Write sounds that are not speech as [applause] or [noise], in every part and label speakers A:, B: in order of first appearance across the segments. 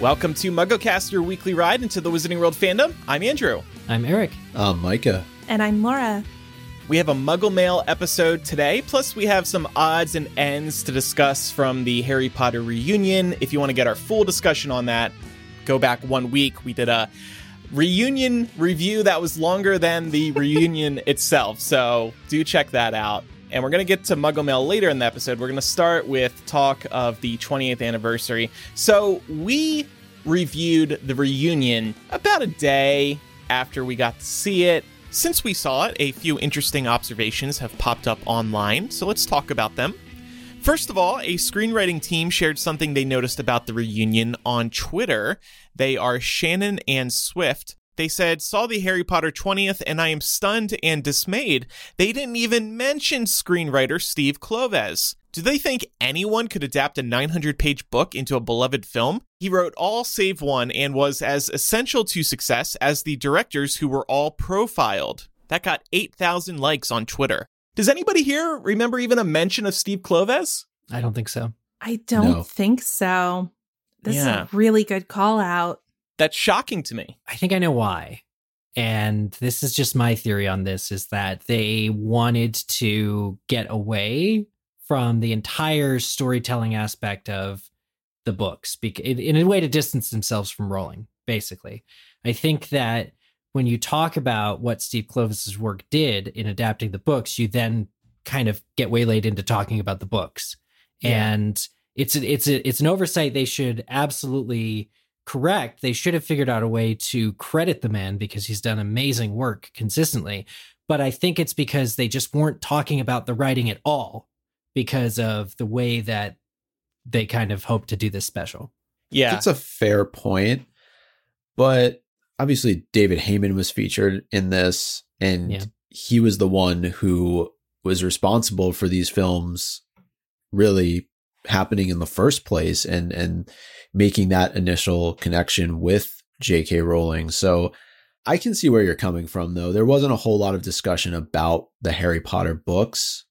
A: Welcome to MuggleCast, your weekly ride into the Wizarding World fandom. I'm Andrew.
B: I'm Eric.
C: I'm Micah.
D: And I'm Laura.
A: We have a Muggle Mail episode today, plus we have some odds and ends to discuss from the Harry Potter reunion. If you want to get our full discussion on that, go back one week. We did a reunion review that was longer than the reunion [laughs] itself, so do check that out. And we're going to get to Muggle Mail later in the episode. We're going to start with talk of the 20th anniversary. So we reviewed the reunion about a day after we got to see it. Since we saw it, a few interesting observations have popped up online, so let's talk about them. First of all, a screenwriting team shared something they noticed about the reunion on Twitter. They are Shannon and Swift. They said, saw the Harry Potter 20th and I am stunned and dismayed. They didn't even mention screenwriter Steve Kloves. Do they think anyone could adapt a 900 page book into a beloved film? He wrote all save one and was as essential to success as the directors who were all profiled. That got 8,000 likes on Twitter. Does anybody here remember even a mention of Steve Kloves?
B: I don't think so.
D: I don't
C: No.
D: think so. This
A: Yeah.
D: is a really good call out.
A: That's shocking to me.
B: I think I know why. And this is just my theory on this is that they wanted to get away from the entire storytelling aspect of the books in, a way to distance themselves from Rowling, basically. I think that when you talk about what Steve Kloves's work did in adapting the books, you then kind of get waylaid into talking about the books.
A: Yeah.
B: And it's a, it's a, it's an oversight they should absolutely correct. They should have figured out a way to credit the man because he's done amazing work consistently. But I think it's because they just weren't talking about the writing at all because of the way that they kind of hope to do this special.
A: Yeah.
C: That's a fair point. But obviously, David Heyman was featured in this, and
B: Yeah.
C: he was the one who was responsible for these films really happening in the first place and and making that initial connection with J.K. Rowling. So I can see where you're coming from, though. There wasn't a whole lot of discussion about the Harry Potter books,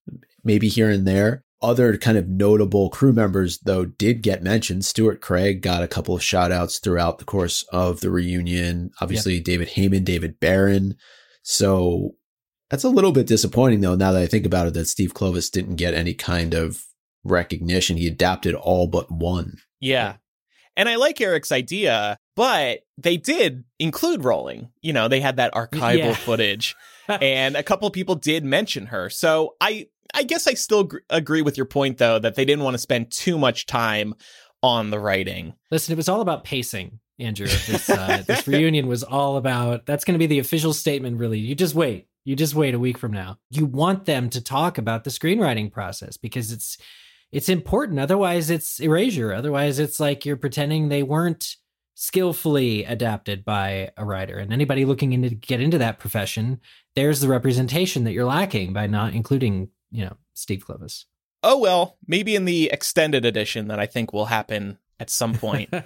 C: maybe here and there. Other kind of notable crew members, though, did get mentioned. Stuart Craig got a couple of shout outs throughout the course of the reunion. Obviously, David Heyman, David Barron. So that's a little bit disappointing, though, now that I think about it, that Steve Kloves didn't get any kind of recognition. He adapted all but one.
A: Yeah. And I like Eric's idea, but they did include Rowling. You know, they had that archival
B: Yeah.
A: footage, [laughs] and a couple people did mention her. So I, I guess I still gr- agree with your point, though, that they didn't want to spend too much time on the writing.
B: Listen, it was all about pacing, Andrew. This, uh, [laughs] this reunion was all about that's going to be the official statement, really. You just wait. You just wait a week from now. You want them to talk about the screenwriting process because it's it's important. Otherwise, it's erasure. Otherwise, it's like you're pretending they weren't skillfully adapted by a writer. And anybody looking into get into that profession, there's the representation that you're lacking by not including, you know, Steve Kloves.
A: Oh well, maybe in the extended edition that I think will happen at some point. [laughs]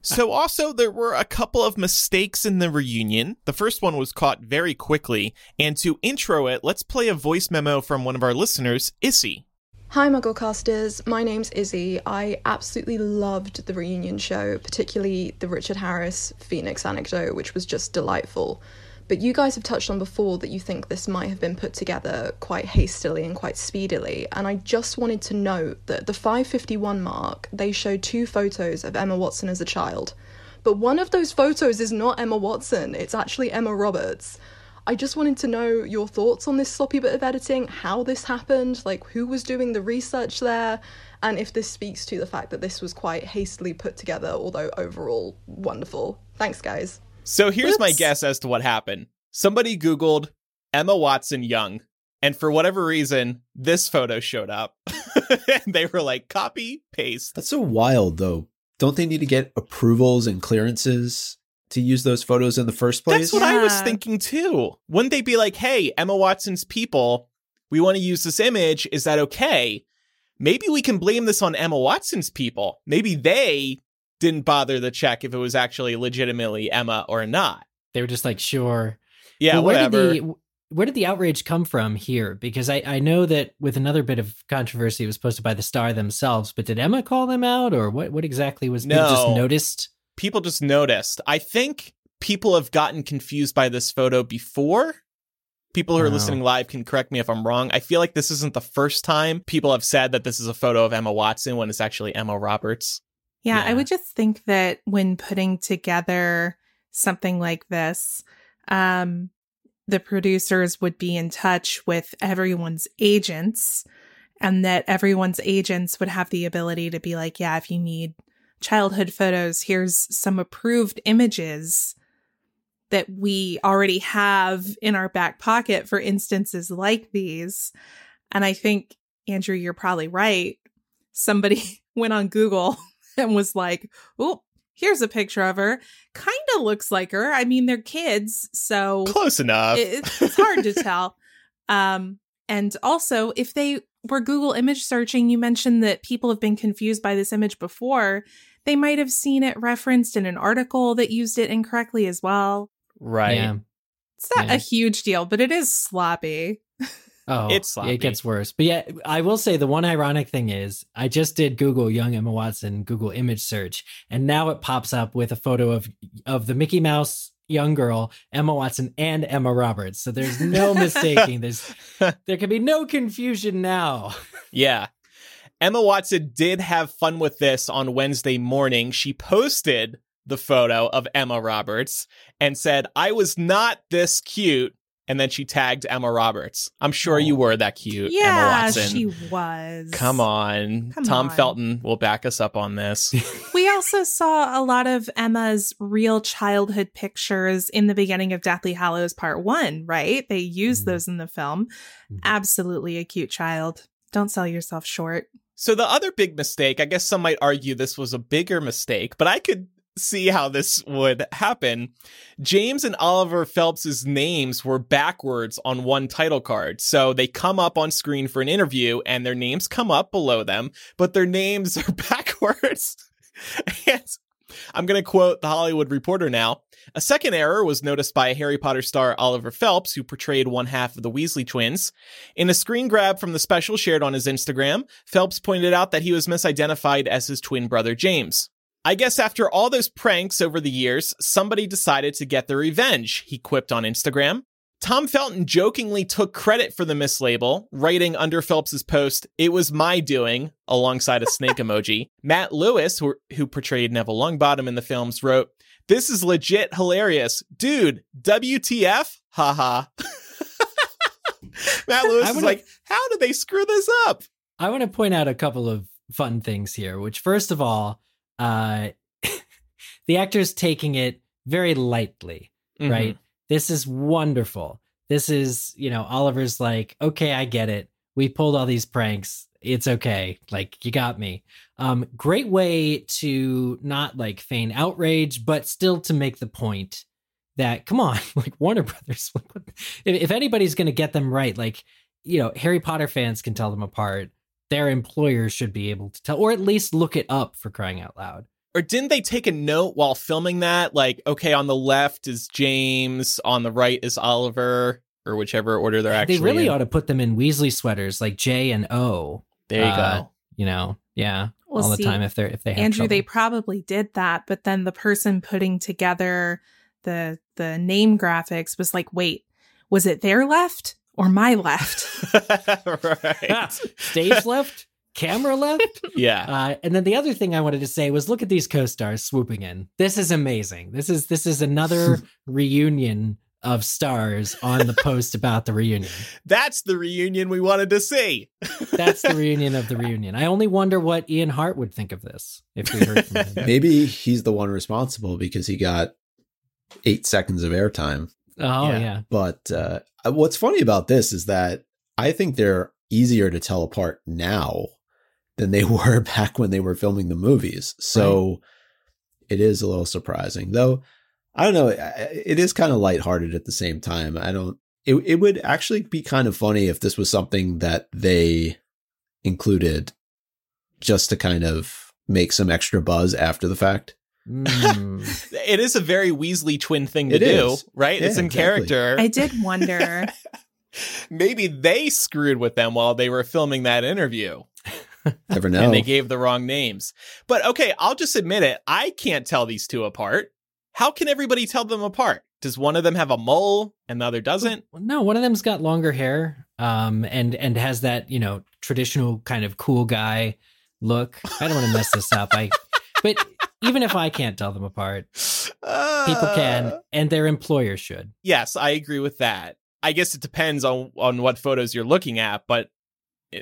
A: So, also, there were a couple of mistakes in the reunion. The first one was caught very quickly. And to intro it, let's play a voice memo from one of our listeners, Issy.
E: Hi, Mugglecasters. My name's Izzy. I absolutely loved the reunion show, particularly the Richard Harris Phoenix anecdote, which was just delightful. But you guys have touched on before that you think this might have been put together quite hastily and quite speedily. And I just wanted to note that at the 551 mark, they showed two photos of Emma Watson as a child. But one of those photos is not Emma Watson, it's actually Emma Roberts. I just wanted to know your thoughts on this sloppy bit of editing, how this happened, like who was doing the research there, and if this speaks to the fact that this was quite hastily put together, although overall wonderful. Thanks, guys.
A: So here's my guess as to what happened. Somebody Googled Emma Watson young, and for whatever reason, this photo showed up. [laughs] and they were like, copy, paste.
C: That's so wild, though. Don't they need to get approvals and clearances to use those photos in the first place?
A: That's what I was thinking too. Wouldn't they be like, hey, Emma Watson's people, we want to use this image. Is that okay? Maybe we can blame this on Emma Watson's people. Maybe they didn't bother to check if it was actually legitimately Emma or not.
B: They were just like, sure.
A: Yeah,
B: But where
A: whatever.
B: Did the, where did the outrage come from here? Because I, I know that with another bit of controversy, it was posted by the Star themselves. But did Emma call them out, or what? What exactly was people just
A: No.
B: noticed?
A: People just noticed. I think people have gotten confused by this photo before. People who are
B: Wow.
A: listening live can correct me if I'm wrong. I feel like this isn't the first time people have said that this is a photo of Emma Watson when it's actually Emma Roberts.
D: Yeah, I would just think that when putting together something like this, um, the producers would be in touch with everyone's agents, and that everyone's agents would have the ability to be like, yeah, if you need childhood photos, here's some approved images that we already have in our back pocket for instances like these. And I think, Andrew, you're probably right. Somebody [laughs] went on Google [laughs] and was like, oh, here's a picture of her. Kind of looks like her. I mean, they're kids, so
A: Close enough.
D: it, it's hard to tell. [laughs] Um, and also, if they were Google image searching, you mentioned that people have been confused by this image before. They might have seen it referenced in an article that used it incorrectly as well.
A: right.
B: Yeah.
D: It's not
B: Yeah.
D: a huge deal, but it is sloppy.
B: Oh, [laughs]
A: It's sloppy.
B: it gets worse. But yeah, I will say the one ironic thing is I just did Google young Emma Watson Google image search, and now it pops up with a photo of of the Mickey Mouse young girl, Emma Watson, and Emma Roberts. So there's no [laughs] mistaking. There's there can be no confusion now.
A: Yeah. Emma Watson did have fun with this on Wednesday morning. She posted the photo of Emma Roberts and said, I was not this cute. And then she tagged Emma Roberts. I'm sure you
B: Oh.
A: were that cute, Emma
D: yeah,
A: Watson.
D: she was.
A: Come on.
D: Come
A: Tom
D: on.
A: Felton will back us up on this. [laughs]
D: We also saw a lot of Emma's real childhood pictures in the beginning of Deathly Hallows Part 1, right? They used
B: Mhm.
D: those in the film.
B: Mhm.
D: Absolutely a cute child. Don't sell yourself short.
A: So the other big mistake, I guess some might argue this was a bigger mistake, but I could see how this would happen. James and Oliver Phelps's names were backwards on one title card. So they come up on screen for an interview and their names come up below them, but their names [laughs] are backwards. and I'm going to quote the Hollywood Reporter now. A second error was noticed by Harry Potter star Oliver Phelps, who portrayed one half of the Weasley twins. In a screen grab from the special shared on his Instagram, Phelps pointed out that he was misidentified as his twin brother James. I guess after all those pranks over the years, somebody decided to get their revenge, he quipped on Instagram. Tom Felton jokingly took credit for the mislabel, writing under Phelps's post, It was my doing, alongside a snake emoji. [laughs] Matt Lewis, who, who portrayed Neville Longbottom in the films, wrote, This is legit hilarious. Dude, WTF? Haha. [laughs] Matt Lewis is like, How did they screw this up?
B: I want to point out a couple of fun things here, which first of all, uh [laughs] the actor's taking it very lightly.
A: Mm-hmm.
B: right? This is wonderful. This is, you know, Oliver's like, okay, I get it. We pulled all these pranks. It's okay. Like, you got me. Um, great way to not like feign outrage, but still to make the point that, come on, [laughs] like Warner Brothers, [laughs] if anybody's going to get them right, like, you know, Harry Potter fans can tell them apart. Their employers should be able to tell, or at least look it up for crying out loud.
A: Or didn't they take a note while filming that? Like, okay, on the left is James, on the right is Oliver, or whichever order they're actually
B: they really
A: in.
B: ought to put them in Weasley sweaters like J and O.
A: There you
B: uh,
A: go.
B: You know, yeah,
D: Well,
B: all the
D: see,
B: time if they're if they have
D: Andrew, they probably did that, but then the person putting together the the name graphics was like, wait, was it their left or my left? [laughs]
A: right. [laughs]
B: stage left, camera left. [laughs]
A: yeah.
B: Uh, and then the other thing I wanted to say was, look at these co-stars swooping in. This is amazing. This is this is another [laughs] reunion of stars on the post about the reunion.
A: That's the reunion we wanted to see.
B: That's the [laughs] reunion of the reunion. I only wonder what Ian Hart would think of this if we heard from him.
C: Maybe he's the one responsible because he got eight seconds of airtime.
B: Oh
A: Yeah.
B: yeah.
C: But uh, what's funny about this is that I think they're easier to tell apart now than they [laughs] were back when they were filming the movies. So it is a little surprising, though. I don't know. It is kind of lighthearted at the same time. I don't. It it would actually be kind of funny if this was something that they included just to kind of make some extra buzz after the fact.
B: Mm. [laughs]
A: It is a very Weasley twin thing to
C: It
A: do,
C: is.
A: right?
C: Yeah,
A: it's in
C: exactly.
A: character.
D: I did wonder. [laughs]
A: Maybe they screwed with them while they were filming that interview. [laughs]
C: Never know.
A: and they gave the wrong names. But okay, I'll just admit it. I can't tell these two apart. How can everybody tell them apart? Does one of them have a mole and the other doesn't?
B: No, one of them's got longer hair, um, and and has that you know traditional kind of cool guy look. I don't want to mess this up. I, [laughs] but even if I can't tell them apart, people can,
A: Uh,
B: and their employer should.
A: Yes, I agree with that. I guess it depends on on what photos you're looking at, but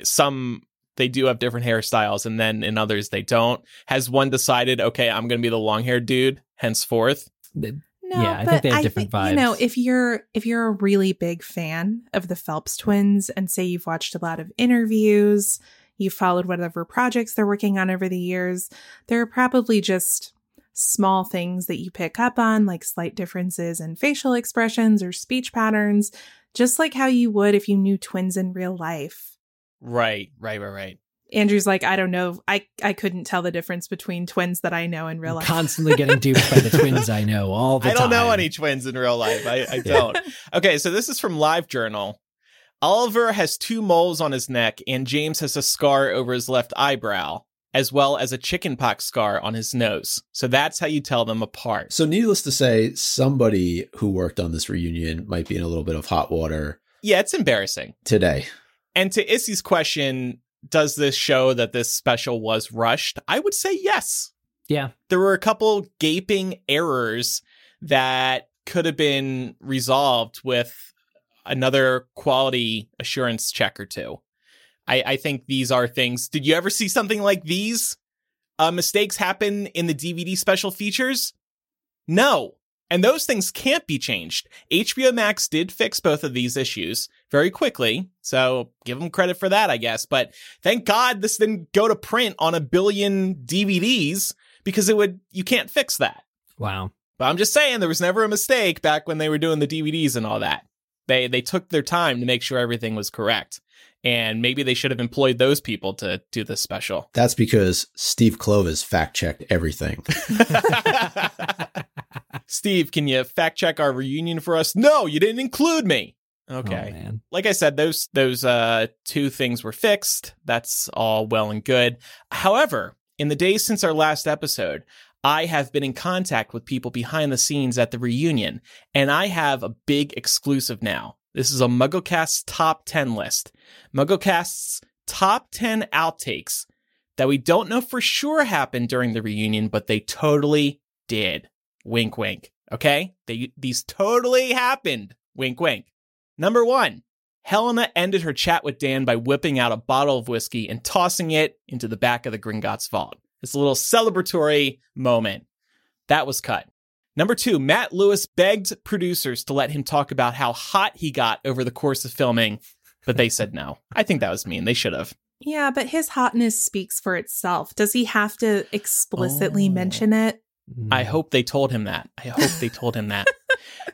A: some they do have different hairstyles and then in others they don't. Has one decided, okay, I'm going to be the long-haired dude henceforth?
B: The-
D: No,
B: Yeah, I
D: but
B: think they have different
D: think, You know, if you're if you're a really big fan of the Phelps twins and say you've watched a lot of interviews, you followed whatever projects they're working on over the years, there are probably just small things that you pick up on, like slight differences in facial expressions or speech patterns, just like how you would if you knew twins in real life.
A: Right, right, right, right.
D: Andrew's like, I don't know. I, I couldn't tell the difference between twins that I know in real life.
B: constantly getting duped by the [laughs] twins I know all the
A: I don't
B: time.
A: know any twins in real life. I, I [laughs] don't. Okay, so this is from Live Journal. Oliver has two moles on his neck, and James has a scar over his left eyebrow, as well as a chickenpox scar on his nose. So that's how you tell them apart.
C: So, needless to say, somebody who worked on this reunion might be in a little bit of hot water
A: Yeah, it's embarrassing.
C: today.
A: And to Issy's question, does this show that this special was rushed? I would say yes.
B: Yeah,
A: There were a couple gaping errors that could have been resolved with another quality assurance check or two. I, I think these are things. Did you ever see something like these? Uh, mistakes happen in the DVD special features? No. And those things can't be changed. HBO Max did fix both of these issues very quickly, so give them credit for that, I guess. But thank God this didn't go to print on a billion DVDs because it would you can't fix that.
B: wow.
A: But I'm just saying there was never a mistake back when they were doing the DVDs and all that. They they took their time to make sure everything was correct. And maybe they should have employed those people to do this special.
C: That's because Steve Kloves fact checked everything. [laughs] [laughs]
A: Steve, can you fact check our reunion for us? No, you didn't include me.
B: Oh,
A: Okay.
B: man.
A: like I said, those those uh two things were fixed. That's all well and good. However, in the days since our last episode, I have been in contact with people behind the scenes at the reunion, and I have a big exclusive now. This is a MuggleCast top 10 list. MuggleCast's top 10 outtakes that we don't know for sure happened during the reunion, but they totally did. Wink, wink. Okay? They, these totally happened. Wink, wink. Number one, Helena ended her chat with Dan by whipping out a bottle of whiskey and tossing it into the back of the Gringotts vault. It's a little celebratory moment. That was cut. Number two, Matt Lewis begged producers to let him talk about how hot he got over the course of filming, but they said no. I think that was mean. They should have.
D: Yeah, but his hotness speaks for itself. Does he have to explicitly
A: Oh.
D: mention it?
A: I hope they told him that. I hope they told him that.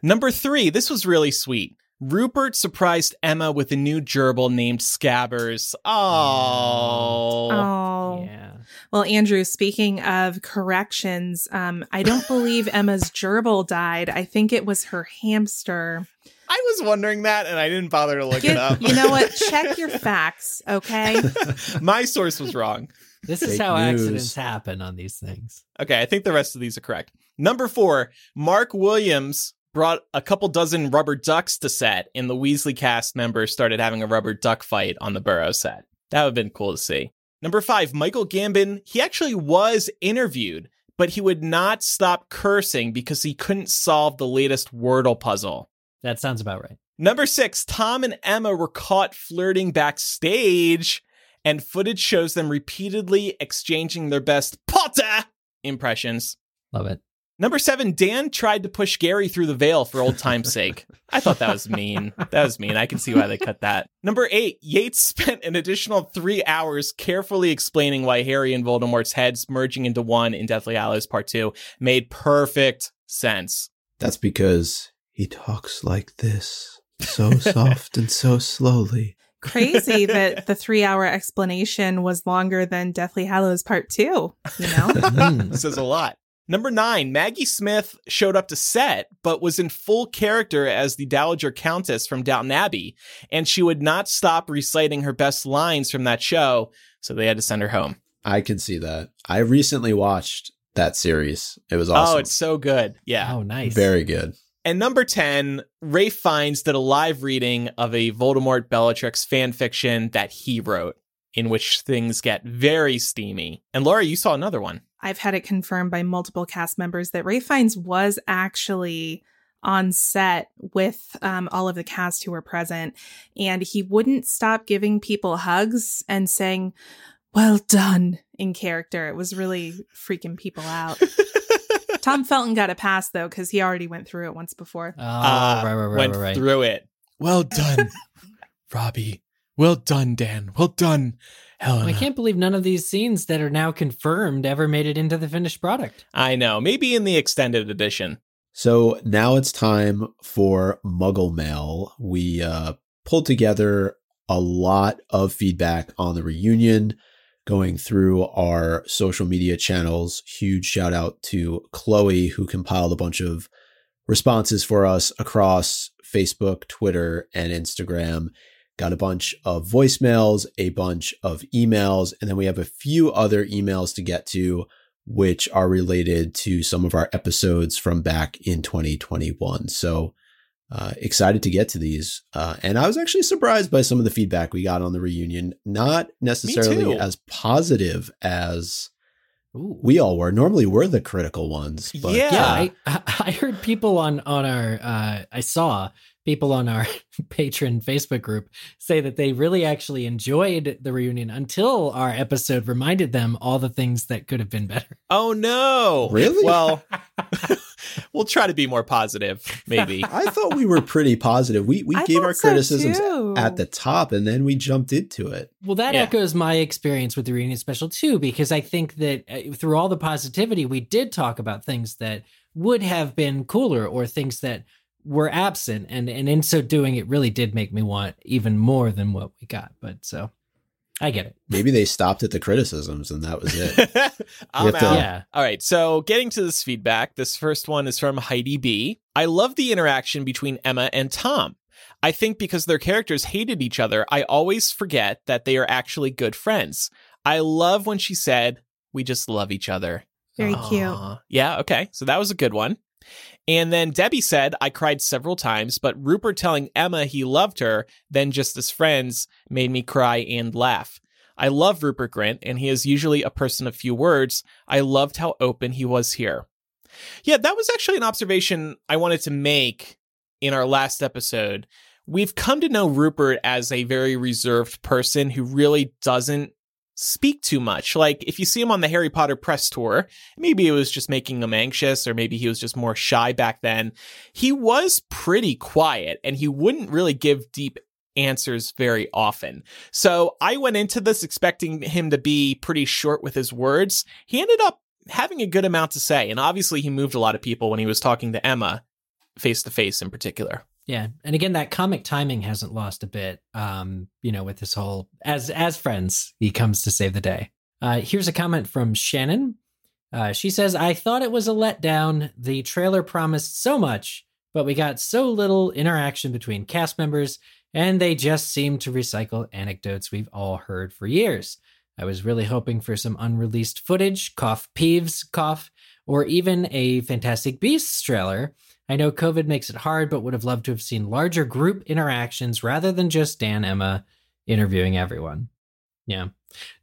A: Number three, this was really sweet. Rupert surprised Emma with a new gerbil named Scabbers. Oh.
D: Oh.
B: Yeah.
D: Well, Andrew, speaking of corrections, um, I don't believe Emma's gerbil died. I think it was her hamster.
A: I was wondering that and I didn't bother to look
D: You,
A: it up.
D: you know what? [laughs] Check your facts, okay? [laughs]
A: My source was wrong.
B: This is
C: Fake
B: how
C: news.
B: accidents happen on these things.
A: Okay, I think the rest of these are correct. Number four, Mark Williams brought a couple dozen rubber ducks to set, and the Weasley cast members started having a rubber duck fight on the Burrow set. That would have been cool to see. Number five, Michael Gambon, he actually was interviewed, but he would not stop cursing because he couldn't solve the latest Wordle puzzle.
B: That sounds about right.
A: Number six, Tom and Emma were caught flirting backstage, and footage shows them repeatedly exchanging their best Potter impressions.
B: Love it.
A: Number seven, Dan tried to push Gary through the veil for old time's sake. I thought that was mean. That was mean. I can see why they cut that. Number eight, Yates spent an additional three hours carefully explaining why Harry and Voldemort's heads merging into one in Deathly Hallows Part 2 made perfect sense.
C: That's because he talks like this, so soft and so [laughs] slowly.
D: Crazy [laughs] that the three hour explanation was longer than Deathly Hallows Part 2, you know? [laughs]
B: Mm. [laughs]
A: This is a lot. Number nine, Maggie Smith showed up to set, but was in full character as the Dowager Countess from Downton Abbey, and she would not stop reciting her best lines from that show, so they had to send her home.
C: I can see that. I recently watched that series. It was awesome.
A: Oh, it's so good. Yeah.
B: Oh, nice.
C: very good.
A: And number 10, Ralph Fiennes that a live reading of a Voldemort Bellatrix fan fiction that he wrote, in which things get very steamy. And Laura, you saw another one.
D: I've had it confirmed by multiple cast members that Ralph Fiennes was actually on set with um, all of the cast who were present, and he wouldn't stop giving people hugs and saying, "Well done" in character. It was really freaking people out. [laughs] Tom Felton got a pass though because he already went through it once before.
B: Oh,
A: Uh,
B: right, right, right,
A: went
B: right, right.
A: through it. Well done, [laughs] Robbie. Well done, Dan. Well done, Helena.
B: I can't believe none of these scenes that are now confirmed ever made it into the finished product.
A: I know. Maybe in the extended edition.
C: So now it's time for Muggle Mail. We uh, pulled together a lot of feedback on the reunion, going through our social media channels. Huge shout out to Chloe, who compiled a bunch of responses for us across Facebook, Twitter, and Instagram. Got a bunch of voicemails, a bunch of emails, and then we have a few other emails to get to which are related to some of our episodes from back in 2021. So uh, excited to get to these. Uh, and I was actually surprised by some of the feedback we got on the reunion. Not necessarily as positive as
B: Ooh.
C: we all were. Normally we're the critical ones. But,
A: Yeah.
B: yeah,
C: uh,
B: I, [laughs] I heard people on on our uh, I saw people on our [laughs] patron Facebook group say that they really actually enjoyed the reunion until our episode reminded them all the things that could have been better.
A: Oh no!
C: Really?
A: Well, [laughs] [laughs] we'll try to be more positive. Maybe. [laughs]
C: I thought we were pretty positive. We we
D: I
C: gave our
D: so,
C: criticisms
D: too.
C: at the top and then we jumped into it.
B: Well, that
A: Yeah.
B: echoes my experience with the reunion special too, because I think that uh, through all the positivity, we did talk about things that would have been cooler or things that were absent, and and in so doing, it really did make me want even more than what we got. But so, I get it.
C: Maybe they stopped at the criticisms and that was it. [laughs]
A: I'm
C: have to-
A: out.
B: Yeah.
A: All right. So, getting to this feedback, this first one is from Heidi B. I love the interaction between Emma and Tom. I think because their characters hated each other, I always forget that they are actually good friends. I love when she said, We just love each other.
D: Very cute.
A: Yeah, okay. So that was a good one. And then Debbie said, I cried several times, but Rupert telling Emma he loved her, then just as friends, made me cry and laugh. I love Rupert Grint, and he is usually a person of few words. I loved how open he was here. Yeah, that was actually an observation I wanted to make in our last episode. We've come to know Rupert as a very reserved person who really doesn't speak too much. Like if you see him on the Harry Potter press tour, maybe it was just making him anxious or maybe he was just more shy back then. He was pretty quiet and he wouldn't really give deep answers very often. So I went into this expecting him to be pretty short with his words. He ended up having a good amount to say and obviously he moved a lot of people when he was talking to Emma face to face in particular.
B: Yeah, and again, that comic timing hasn't lost a bit. Um, you know, with this whole as as friends, he comes to save the day. Uh, here's a comment from Shannon. Uh, she says, "I thought it was a letdown. The trailer promised so much, but we got so little interaction between cast members, and they just seemed to recycle anecdotes we've all heard for years. I was really hoping for some unreleased footage, cough Peeves, cough, or even a Fantastic Beasts trailer." I know COVID makes it hard, but would have loved to have seen larger group interactions rather than just Dan Emma interviewing everyone. Yeah.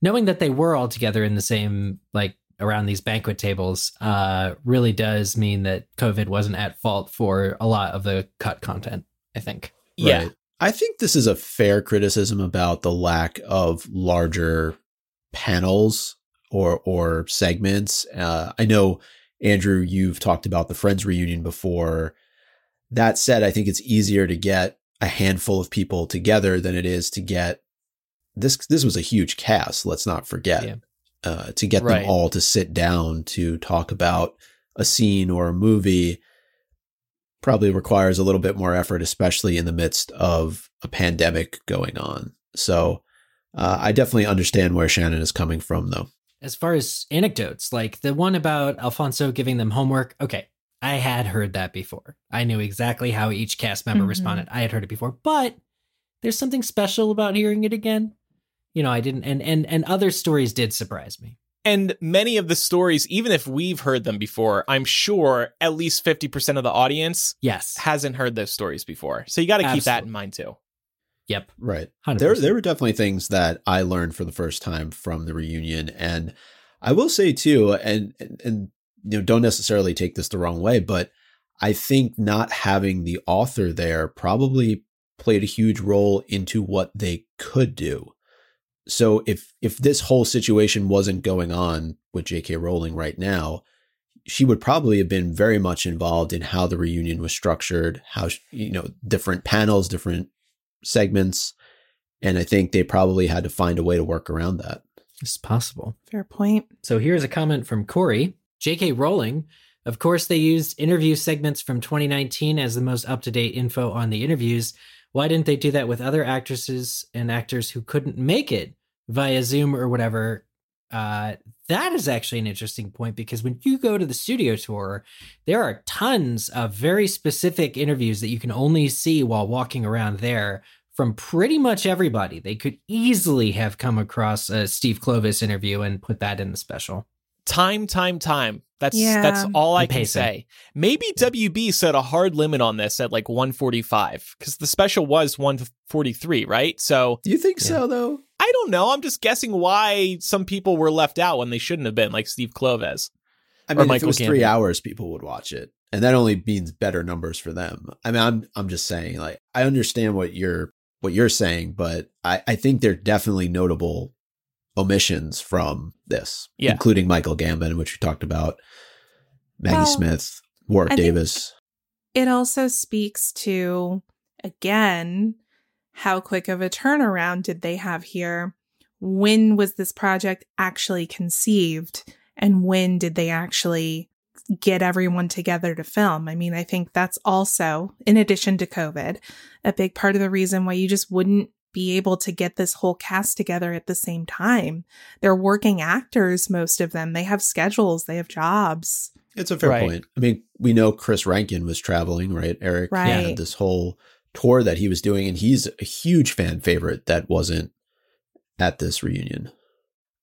B: Knowing that they were all together in the same, like around these banquet tables, uh, really does mean that COVID wasn't at fault for a lot of the cut content, I think.
A: Yeah.
C: Right. I think this is a fair criticism about the lack of larger panels or or segments. Uh, I know Andrew, you've talked about the Friends reunion before. That said, I think it's easier to get a handful of people together than it is to get this. This was a huge cast. Let's not forget
B: Yeah.
C: uh, to get
A: Right.
C: them all to sit down to talk about a scene or a movie probably requires a little bit more effort, especially in the midst of a pandemic going on. So uh, I definitely understand where Shannon is coming from, though.
B: As far as anecdotes, like the one about Alfonso giving them homework, okay, I had heard that before. I knew exactly how each cast member
D: Mhm.
B: responded. I had heard it before, but there's something special about hearing it again. You know, I didn't, and and and other stories did surprise me.
A: And many of the stories, even if we've heard them before, I'm sure at least 50% of the audience
B: Yes.
A: hasn't heard those stories before. So you got to keep that in mind too.
B: Yep.
C: Right.
B: 100%.
C: There, there were definitely things that I learned for the first time from the reunion, and I will say too, and and, and you know, don't necessarily take this the wrong way, but I think not having the author there probably played a huge role into what they could do. So if if this whole situation wasn't going on with J.K. Rowling right now, she would probably have been very much involved in how the reunion was structured, how you know different panels, different segments, and I think they probably had to find a way to work around that.
B: It's possible.
D: Fair point.
B: So here's a comment from Corey. J.K. Rowling. Of course, they used interview segments from 2019 as the most up to date info on the interviews. Why didn't they do that with other actresses and actors who couldn't make it via Zoom or whatever? Uh, that is actually an interesting point because when you go to the studio tour, there are tons of very specific interviews that you can only see while walking around there from pretty much everybody. They could easily have come across a Steve Kloves interview and put that in the special.
A: Time, time, time. That's
D: Yeah.
A: that's all I
B: And
A: can
B: pacing.
A: say. Maybe WB set a hard limit on this at like 145 because the special was 143, right? So
C: Do you think
B: Yeah.
C: so though?
A: I don't know. I'm just guessing why some people were left out when they shouldn't have been, like Steve Kloves.
C: I
A: Or
C: mean, if it was three hours, people would watch it, and that only means better numbers for them. I mean, I'm I'm just saying, like, I understand what you're what you're saying, but I I think there are definitely notable omissions from this,
A: Yeah.
C: including Michael Gambon, which we talked about, Maggie
D: Well,
C: Smith, Warwick
D: I
C: Davis.
D: It also speaks to, again, how quick of a turnaround did they have here? When was this project actually conceived? And when did they actually get everyone together to film? I mean, I think that's also, in addition to COVID, a big part of the reason why you just wouldn't be able to get this whole cast together at the same time. They're working actors, most of them. They have schedules, they have jobs.
C: It's a fair
A: Right.
C: point. I mean, we know Chris Rankin was traveling, right? Eric
D: Right.
C: had this whole tour that he was doing, and he's a huge fan favorite that wasn't at this reunion.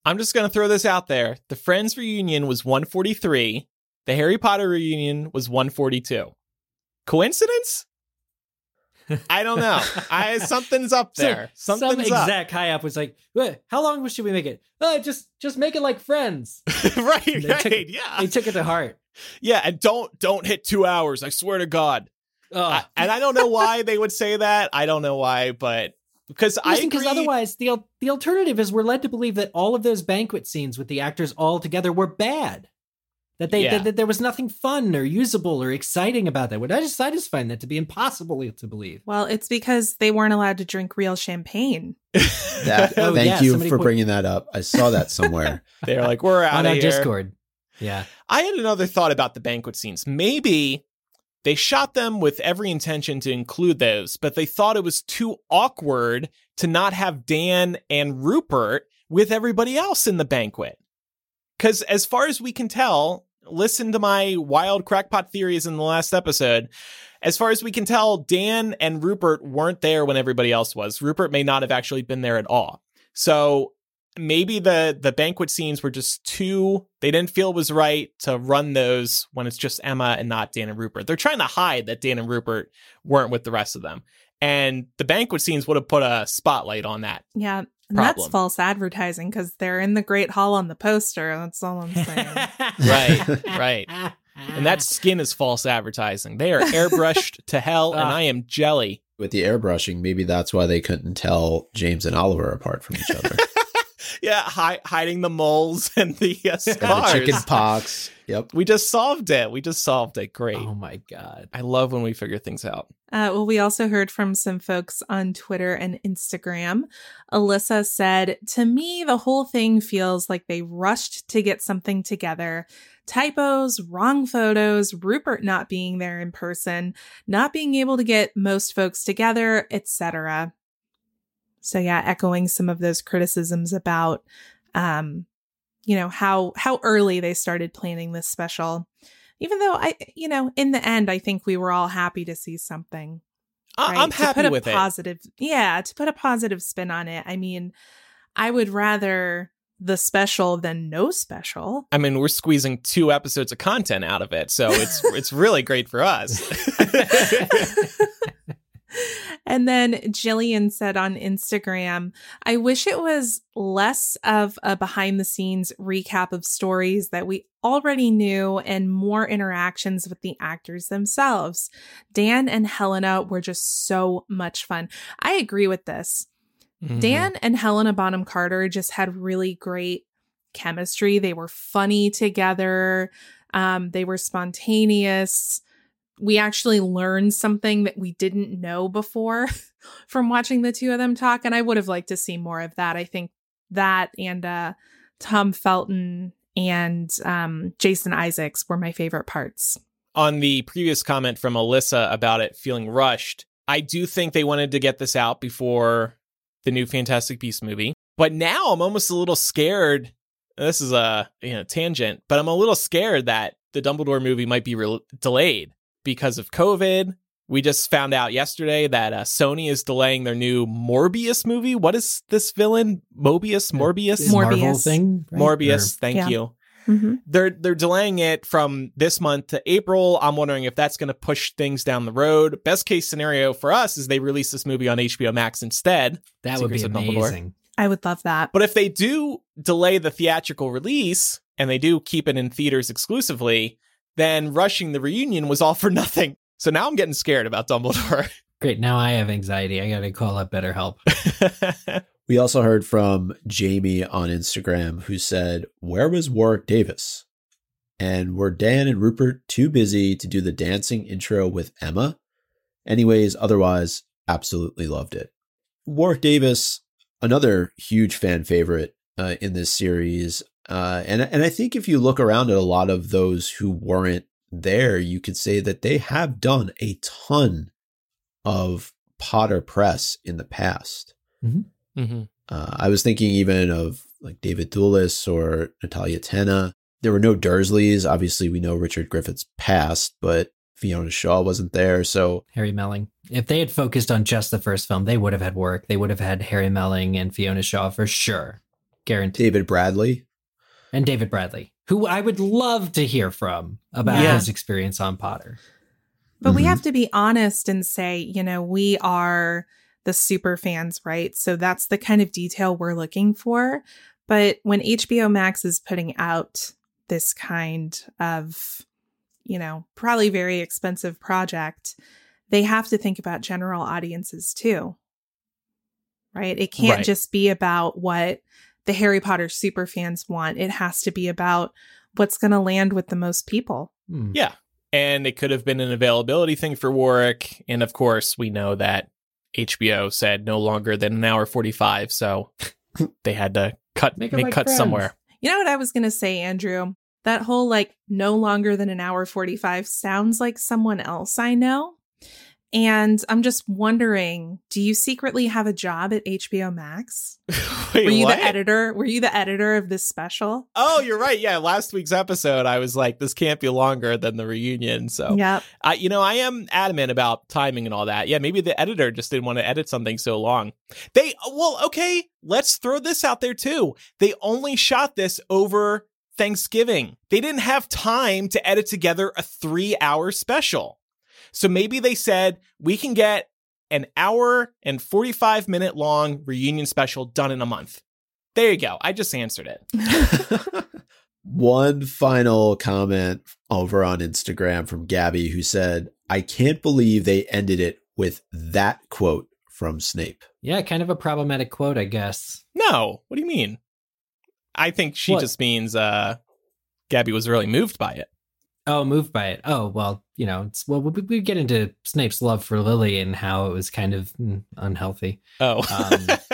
A: I'm just going to throw this out there. The Friends reunion was 143. The Harry Potter reunion was 142. Coincidence? [laughs] I don't know. I something's up
B: So,
A: there.
B: some
A: Something's up.
B: exec high up was like, "How long should we make it? Uh, just just make it like Friends." [laughs]
A: right,
B: They
A: right.
B: took-
A: yeah.
B: They took it to heart.
A: Yeah, and don't don't hit 2 hours. I swear to god. I- and I don't know why they would say that. I don't know why, but because I
B: because otherwise the the alternative is we're led to believe that all of those banquet scenes with the actors all together were bad. That they
A: Yeah.
B: that, that there was nothing fun or usable or exciting about that. Would I just I just find that to be impossible to believe.
D: Well, it's because they weren't allowed to drink real champagne. [laughs]
C: That, [laughs]
B: Oh,
C: thank
B: yeah,
C: you for
B: put-
C: bringing that up. I saw that somewhere. [laughs]
A: They're like, we're out
B: on
A: of
B: our
A: here.
B: Discord. Yeah.
A: I had another thought about the banquet scenes. Maybe they shot them with every intention to include those, but they thought it was too awkward to not have Dan and Rupert with everybody else in the banquet. Because as far as we can tell, listen to my wild crackpot theories in the last episode. As far as we can tell, Dan and Rupert weren't there when everybody else was. Rupert may not have actually been there at all. So maybe the the banquet scenes were just too they didn't feel it was right to run those when it's just Emma and not Dan and Rupert. They're trying to hide that Dan and Rupert weren't with the rest of them. And the banquet scenes would have put a spotlight on that.
D: Yeah. And that's false advertising because they're in the Great Hall on the poster. That's all I'm saying. [laughs]
A: Right, right. And that skin is false advertising. They are airbrushed to hell and [laughs]
B: Ah.
A: I am jelly.
C: With the airbrushing, maybe that's why they couldn't tell James and Oliver apart from each other. [laughs]
A: Yeah, hi- hiding the moles [laughs] and the uh,
C: And the
A: scars.
C: chicken [laughs] pox. Yep.
A: we just solved it. We just solved it. Great.
B: Oh my god.
A: I love when we figure things out.
D: Uh, well, we also heard from some folks on Twitter and Instagram. Alyssa said, To me, the whole thing feels like they rushed to get something together. Typos, wrong photos, Rupert not being there in person, not being able to get most folks together, etc. So, yeah, echoing some of those criticisms about, um, you know, how how early they started planning this special. Even though I, you know, in the end, I think we were all happy to see something. Right?
A: I'm
D: to
A: happy
D: put a
A: with it.
D: positive, Yeah, to put a positive spin on it. I mean, I would rather the special than no special.
A: I mean, we're squeezing two episodes of content out of it, so it's it's really great for us. [laughs] [laughs] [laughs]
D: and then Jillian said on Instagram, I wish it was less of a behind the scenes recap of stories that we already knew and more interactions with the actors themselves. Dan and Helena were just so much fun. I agree with this.
A: Mhm.
D: Dan and Helena Bonham Carter just had really great chemistry. They were funny together. Um, they were spontaneous. We actually learned something that we didn't know before [laughs] from watching the two of them talk, and I would have liked to see more of that. I think that and uh, Tom Felton and um, Jason Isaacs were my favorite parts.
A: on the previous comment from Alyssa about it feeling rushed, I do think they wanted to get this out before the new Fantastic Beast movie. But now I'm almost a little scared. This is a you know tangent, but I'm a little scared that the Dumbledore movie might be re- delayed because of COVID. We just found out yesterday that uh, Sony is delaying their new Morbius movie. What is this villain? Mobius? Morbius?
D: Mor-
B: Marvel
D: Morbius.
B: thing. right?
A: Morbius.
B: Or-
A: Thank
D: Yeah.
A: you
D: Mm-hmm.
A: they're they're delaying it from this month to April. I'm wondering if that's going to push things down the road. Best case scenario for us is they release this movie on HBO Max instead.
B: that would be
A: Secrets of Dumbledore.
B: amazing.
D: I would love that.
A: But if they do delay the theatrical release and they do keep it in theaters exclusively, then rushing the reunion was all for nothing. So now I'm getting scared about Dumbledore. [laughs]
B: Great. Now I have anxiety. I got to call up BetterHelp. [laughs]
C: We also heard from Jamie on Instagram who said, Where was Warwick Davis? And were Dan and Rupert too busy to do the dancing intro with Emma? Anyways, otherwise, absolutely loved it. Warwick Davis, another huge fan favorite uh, in this series. Uh, and, and I think if you look around at a lot of those who weren't there, you could say that they have done a ton of Potter press in the past.
A: hmm
C: Uh, I was thinking even of like David Thewlis or Natalia Tena. There were no Dursleys. Obviously, we know Richard Griffiths passed, but Fiona Shaw wasn't there. So
B: Harry Melling. If they had focused on just the first film, they would have had work. They would have had Harry Melling and Fiona Shaw for sure. Guaranteed.
C: David Bradley.
B: And David Bradley, who I would love to hear from about
A: Yeah.
B: his experience on Potter.
D: But we
C: Mhm.
D: have to be honest and say, you know, we are the super fans, right? So that's the kind of detail we're looking for. But when HBO Max is putting out this kind of, you know, probably very expensive project, they have to think about general audiences too. Right? It can't
A: Right.
D: just be about what the Harry Potter super fans want. It has to be about what's going to land with the most people.
B: Hmm.
A: Yeah. And it could have been an availability thing for Warwick. And of course, we know that HBO said no longer than an hour 45. So [laughs] they had to cut,
B: Make
A: make,
B: like
A: cuts
B: Friends.
A: somewhere.
D: You know what I was going to say, Andrew? That whole like no longer than an hour 45 sounds like someone else I know. And I'm just wondering, do you secretly have a job at HBO Max? [laughs]
A: Wait,
D: Were you
A: what?
D: the editor? Were you the editor of this special?
A: Oh, you're right. Yeah, last week's episode, I was like, this can't be longer than the reunion. So,
D: yeah,
A: I, you know, I am adamant about timing and all that. Yeah, maybe the editor just didn't want to edit something so long. They, well, okay, let's throw this out there too. They only shot this over Thanksgiving. They didn't have time to edit together a three hour special. So maybe they said, we can get an hour and 45 minute long reunion special done in a month. There you go. I just answered it. [laughs]
C: One final comment over on Instagram from Gabby who said, I can't believe they ended it with that quote from Snape.
B: Yeah, kind of a problematic quote, I guess.
A: No, what do you mean? I think she
B: What?
A: just means uh Gabby was really moved by it.
B: Oh, moved by it. Oh, well, you know, it's well, we, we get into Snape's love for Lily and how it was kind of mm, unhealthy.
A: Oh,
B: Um, [laughs]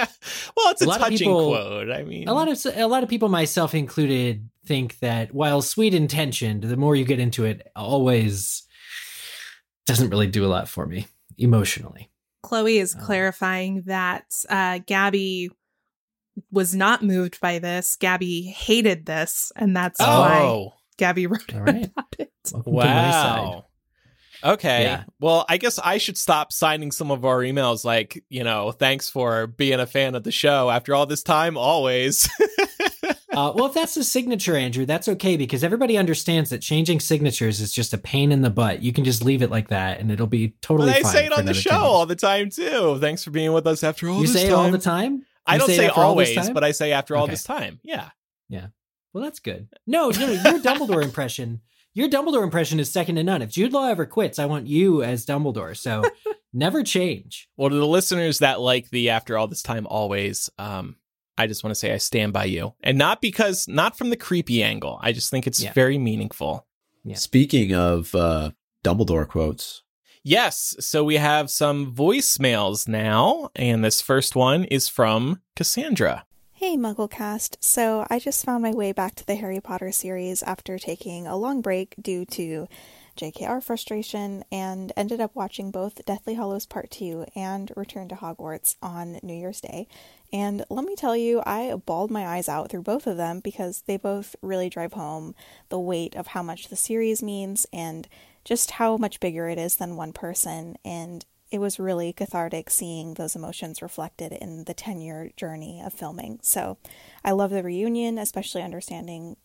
A: well, it's a,
B: a
A: touching
B: people-
A: quote. I mean,
B: A lot of a lot of people, myself included, think that while sweet intentioned, the more you get into it, always doesn't really do a lot for me emotionally.
D: Chloe is
B: Oh.
D: clarifying that uh, Gabby was not moved by this. Gabby hated this, and that's why
A: Oh,
D: Gabby [laughs] wrote
B: All right.
D: about it.
B: Welcome to my side.
A: wow. Okay.
B: Yeah.
A: Well, I guess I should stop signing some of our emails like, you know, thanks for being a fan of the show after all this time, always. [laughs]
B: Uh, well, if that's the signature, Andrew, that's okay because everybody understands that changing signatures is just a pain in the butt. You can just leave it like that, and it'll be totally.
A: but I say it on the show
B: 10
A: all the time, too. Thanks for being with us after all this time.
B: You say it
A: time.
B: all the time.
A: I don't
B: say
A: say
B: after all this
A: always,
B: time?
A: but I say after all this time. Yeah. Yeah.
B: Well, that's good. No, no, your Dumbledore impression, your Dumbledore impression is second to none. If Jude Law ever quits, I want you as Dumbledore. So [laughs] never change.
A: Well, to the listeners that like the after all this time, always, um, I just want to say I stand by you. And not because, not from the creepy angle. I just think it's
B: Yeah.
A: very meaningful.
B: Yeah.
C: Speaking of uh, Dumbledore quotes,
A: Yes. So we have some voicemails now. And this first one is from Cassandra.
F: Mugglecast. So I just found my way back to the Harry Potter series after taking a long break due to JKR frustration and ended up watching both Deathly Hallows Part 2 and Return to Hogwarts on New Year's Day. And let me tell you, I bawled my eyes out through both of them because they both really drive home the weight of how much the series means and just how much bigger it is than one person. And it was really cathartic seeing those emotions reflected in the 10 year journey of filming. So I love the reunion, especially understanding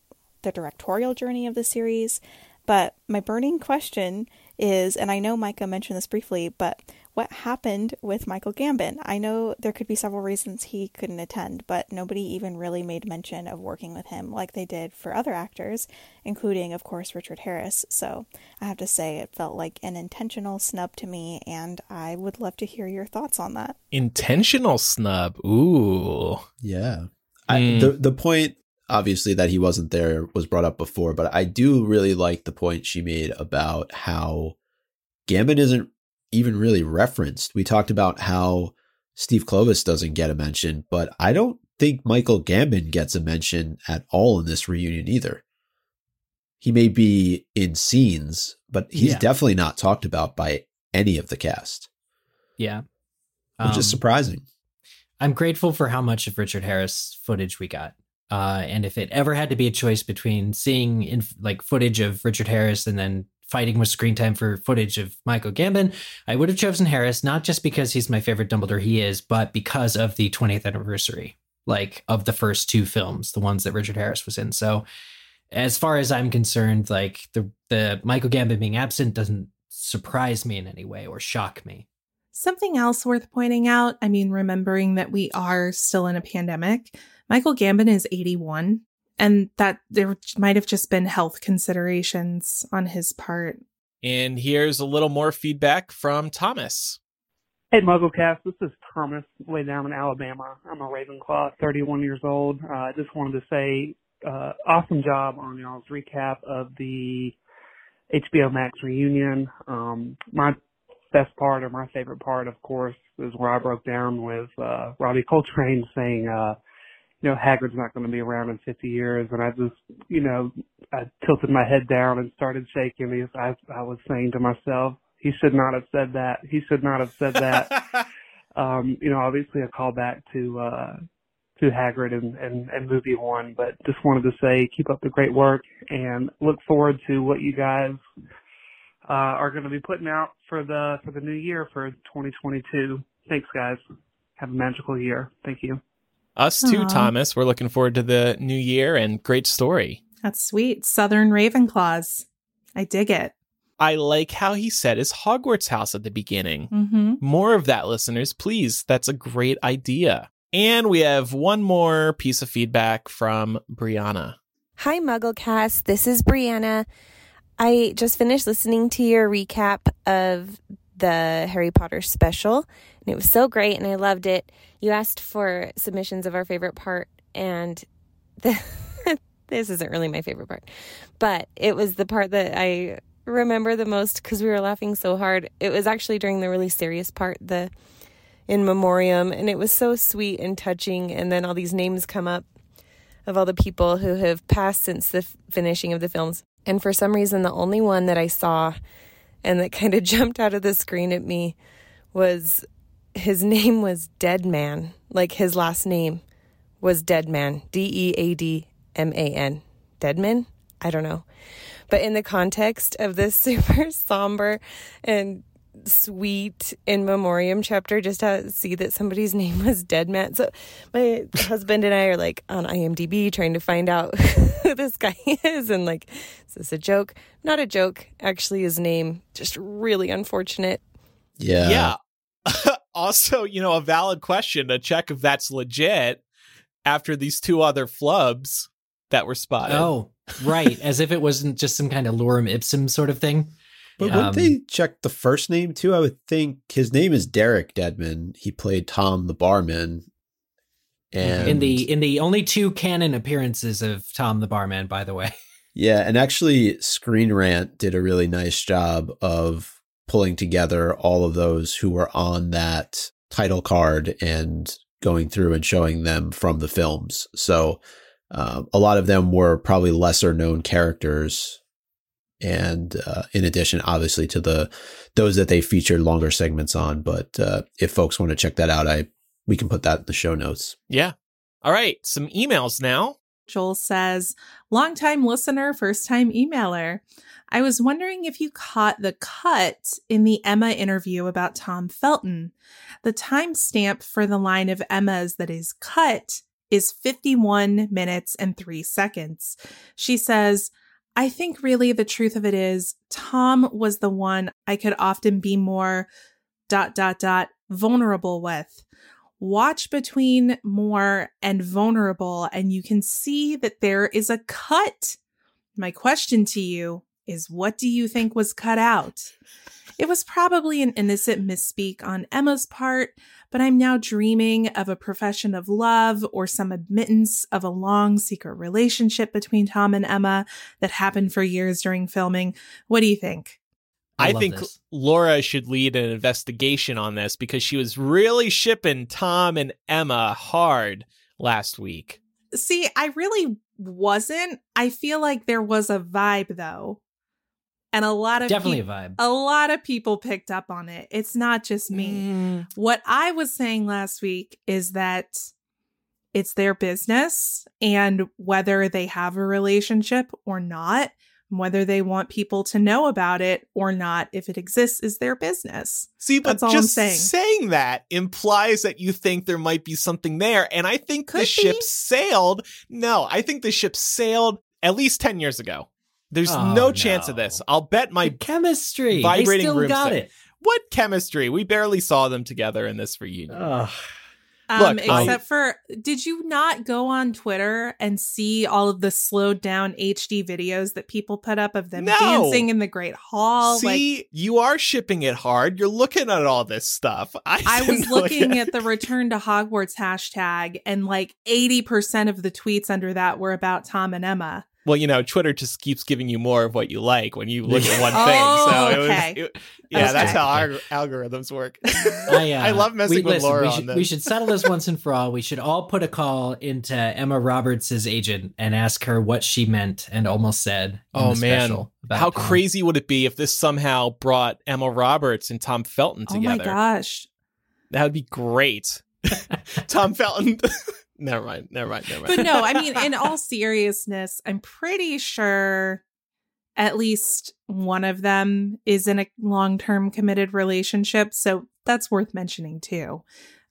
F: the directorial journey of the series. But my burning question is, and I know Micah mentioned this briefly, but what happened with Michael Gambon? I know there could be several reasons he couldn't attend, but nobody even really made mention of working with him like they did for other actors, including, of course, Richard Harris. So I have to say, it felt like an intentional snub to me, and I would love to hear your thoughts on that.
A: Intentional snub. Ooh.
C: yeah, I,
A: Mm.
C: the the point obviously that he wasn't there was brought up before, but I do really like the point she made about how Gambon isn't even really referenced. We talked about how Steve Kloves doesn't get a mention, but I don't think Michael Gambon gets a mention at all in this reunion either. He may be in scenes, but he's
B: Yeah.
C: definitely not talked about by any of the cast,
B: Yeah.
C: which is
B: Um,
C: surprising.
B: I'm grateful for how much of Richard Harris footage we got. Uh, and if it ever had to be a choice between seeing in, like footage of Richard Harris and then fighting with screen time for footage of Michael Gambon, I would have chosen Harris, not just because he's my favorite Dumbledore he is, but because of the 20th anniversary, like of the first two films, the ones that Richard Harris was in. So as far as I'm concerned, like the, the Michael Gambon being absent doesn't surprise me in any way or shock me.
D: Something else worth pointing out, I mean, remembering that we are still in a pandemic, Michael Gambon is 81, and that there might have just been health considerations on his part.
A: And here's a little more feedback from Thomas.
G: Hey, Mugglecast. This is Thomas, way down in Alabama. I'm a Ravenclaw, 31 years old. Uh, I just wanted to say, uh, awesome job on y'all's recap of the HBO Max reunion. Um, my best part, or my favorite part, of course, is where I broke down with uh, Robbie Coltrane saying, uh, you know, Hagrid's not going to be around in 50 years, and I just, you know, I tilted my head down and started shaking because I, I was saying to myself, he should not have said that. He should not have said that. [laughs] um, you know, obviously a callback to uh to Hagrid and, and, and movie one, but just wanted to say keep up the great work and look forward to what you guys uh are gonna be putting out for the for the new year for twenty twenty two. Thanks guys. Have a magical year. Thank you.
A: Us too,
D: Aw.
A: Thomas. We're looking forward to the new year and great story.
D: That's sweet. Southern Ravenclaws. I dig it.
A: I like how he said his Hogwarts house at the beginning.
D: Mm-hmm.
A: More of that, listeners, please. That's a great idea. And we have one more piece of feedback from Brianna.
H: Hi, Mugglecast. This is Brianna. I just finished listening to your recap of the Harry Potter special, and it was so great, and I loved it. You asked for submissions of our favorite part, and the, [laughs] this isn't really my favorite part, but it was the part that I remember the most because we were laughing so hard. It was actually during the really serious part, the in memoriam, and it was so sweet and touching. And then all these names come up of all the people who have passed since the finishing of the films. And for some reason, the only one that I saw and that kind of [laughs] jumped out of the screen at me was his name was Dead Man. Like his last name was Deadman. D E A D M A N. Deadman? I don't know. But in the context of this [laughs] super somber and sweet in memoriam chapter, just to see that somebody's name was Deadman. So my husband and I are like on IMDb trying to find out [laughs] who this guy [laughs] is and like, is this a joke? Not a joke. Actually, his name just really unfortunate.
C: Yeah.
A: Yeah. [laughs] also, you know, a valid question to check if that's legit after these two other flubs that were spotted.
B: Oh, right. As if it wasn't just some kind of lorem ipsum sort of thing.
C: But
B: Um,
C: wouldn't they check the first name too? I would think his name is Derek Deadman. He played Tom the barman. And
B: in the in the only two canon appearances of Tom the Barman, by the way. [laughs]
C: Yeah, and actually Screen Rant did a really nice job of pulling together all of those who were on that title card and going through and showing them from the films. So uh, a lot of them were probably lesser known characters and uh, in addition obviously to the those that they featured longer segments on but uh, if folks want to check that out i we can put that in the show notes
A: Yeah. All right. Some emails now.
D: Joel says, longtime listener, first time emailer. I was wondering if you caught the cut in the Emma interview about Tom Felton. The timestamp for the line of Emma's that is cut is 51 minutes and three seconds. She says, I think really the truth of it is Tom was the one I could often be more dot dot dot vulnerable with watch between more and vulnerable and you can see that there is a cut. My question to you is what do you think was cut out? It was probably an innocent misspeak on Emma's part, but I'm now dreaming of a profession of love or some admittance of a long secret relationship between Tom and Emma that happened for years during filming. What do you think?
B: I
A: I, think
B: this.
A: Laura should lead an investigation on this because she was really shipping Tom and Emma hard last week.
D: See, I really wasn't. I feel like there was a vibe though. And a lot of
B: Definitely
D: peop-
B: a vibe.
D: a lot of people picked up on it. It's not just me.
B: Mm.
D: What I was saying last week is that it's their business and whether they have a relationship or not, whether they want people to know about it or not, if it exists, is their business.
A: See, but
D: That's
A: just
D: saying.
A: that implies that you think there might be something there. And I think the
D: Could
A: ship sailed. No, I think the ship sailed at least 10 years ago. There's
B: Oh,
A: no chance of this. I'll bet my
B: The chemistry.
A: vibrating
B: they still
A: room
B: got
A: set.
B: it.
A: what chemistry? We barely saw them together in this reunion.
B: Ugh.
D: Um,
A: Look, I-
D: except for, did you not go on Twitter and see all of the slowed down HD videos that people put up of them
A: No.
D: dancing in the Great Hall? like,
A: See, you are shipping it hard. You're looking at all this stuff. [laughs] I,
D: I was looking at the Return to Hogwarts hashtag, and like 80% of the tweets under that were about Tom and Emma.
A: Well, you know, Twitter just keeps giving you more of what you like when you look at one
D: Oh,
A: thing. So it was,
D: okay.
A: it- yeah, that's how our algorithms work. [laughs] [laughs]
B: I, uh,
A: I love messing
B: we,
A: with
B: listen,
A: Laura
B: we
A: on
B: should,
A: this.
B: we should settle this once [laughs] and for all. We should all put a call into Emma Roberts' agent and ask her what she meant and almost said.
A: Oh man, how
B: Tom.
A: crazy would it be if this somehow brought Emma Roberts and Tom Felton together?
D: Oh my
A: together?
D: gosh.
A: That would be great. Tom Felton. Never mind. Never mind. Never mind.
D: But no, I mean, in all [laughs] seriousness, I'm pretty sure at least one of them is in a long term committed relationship. So that's worth mentioning too.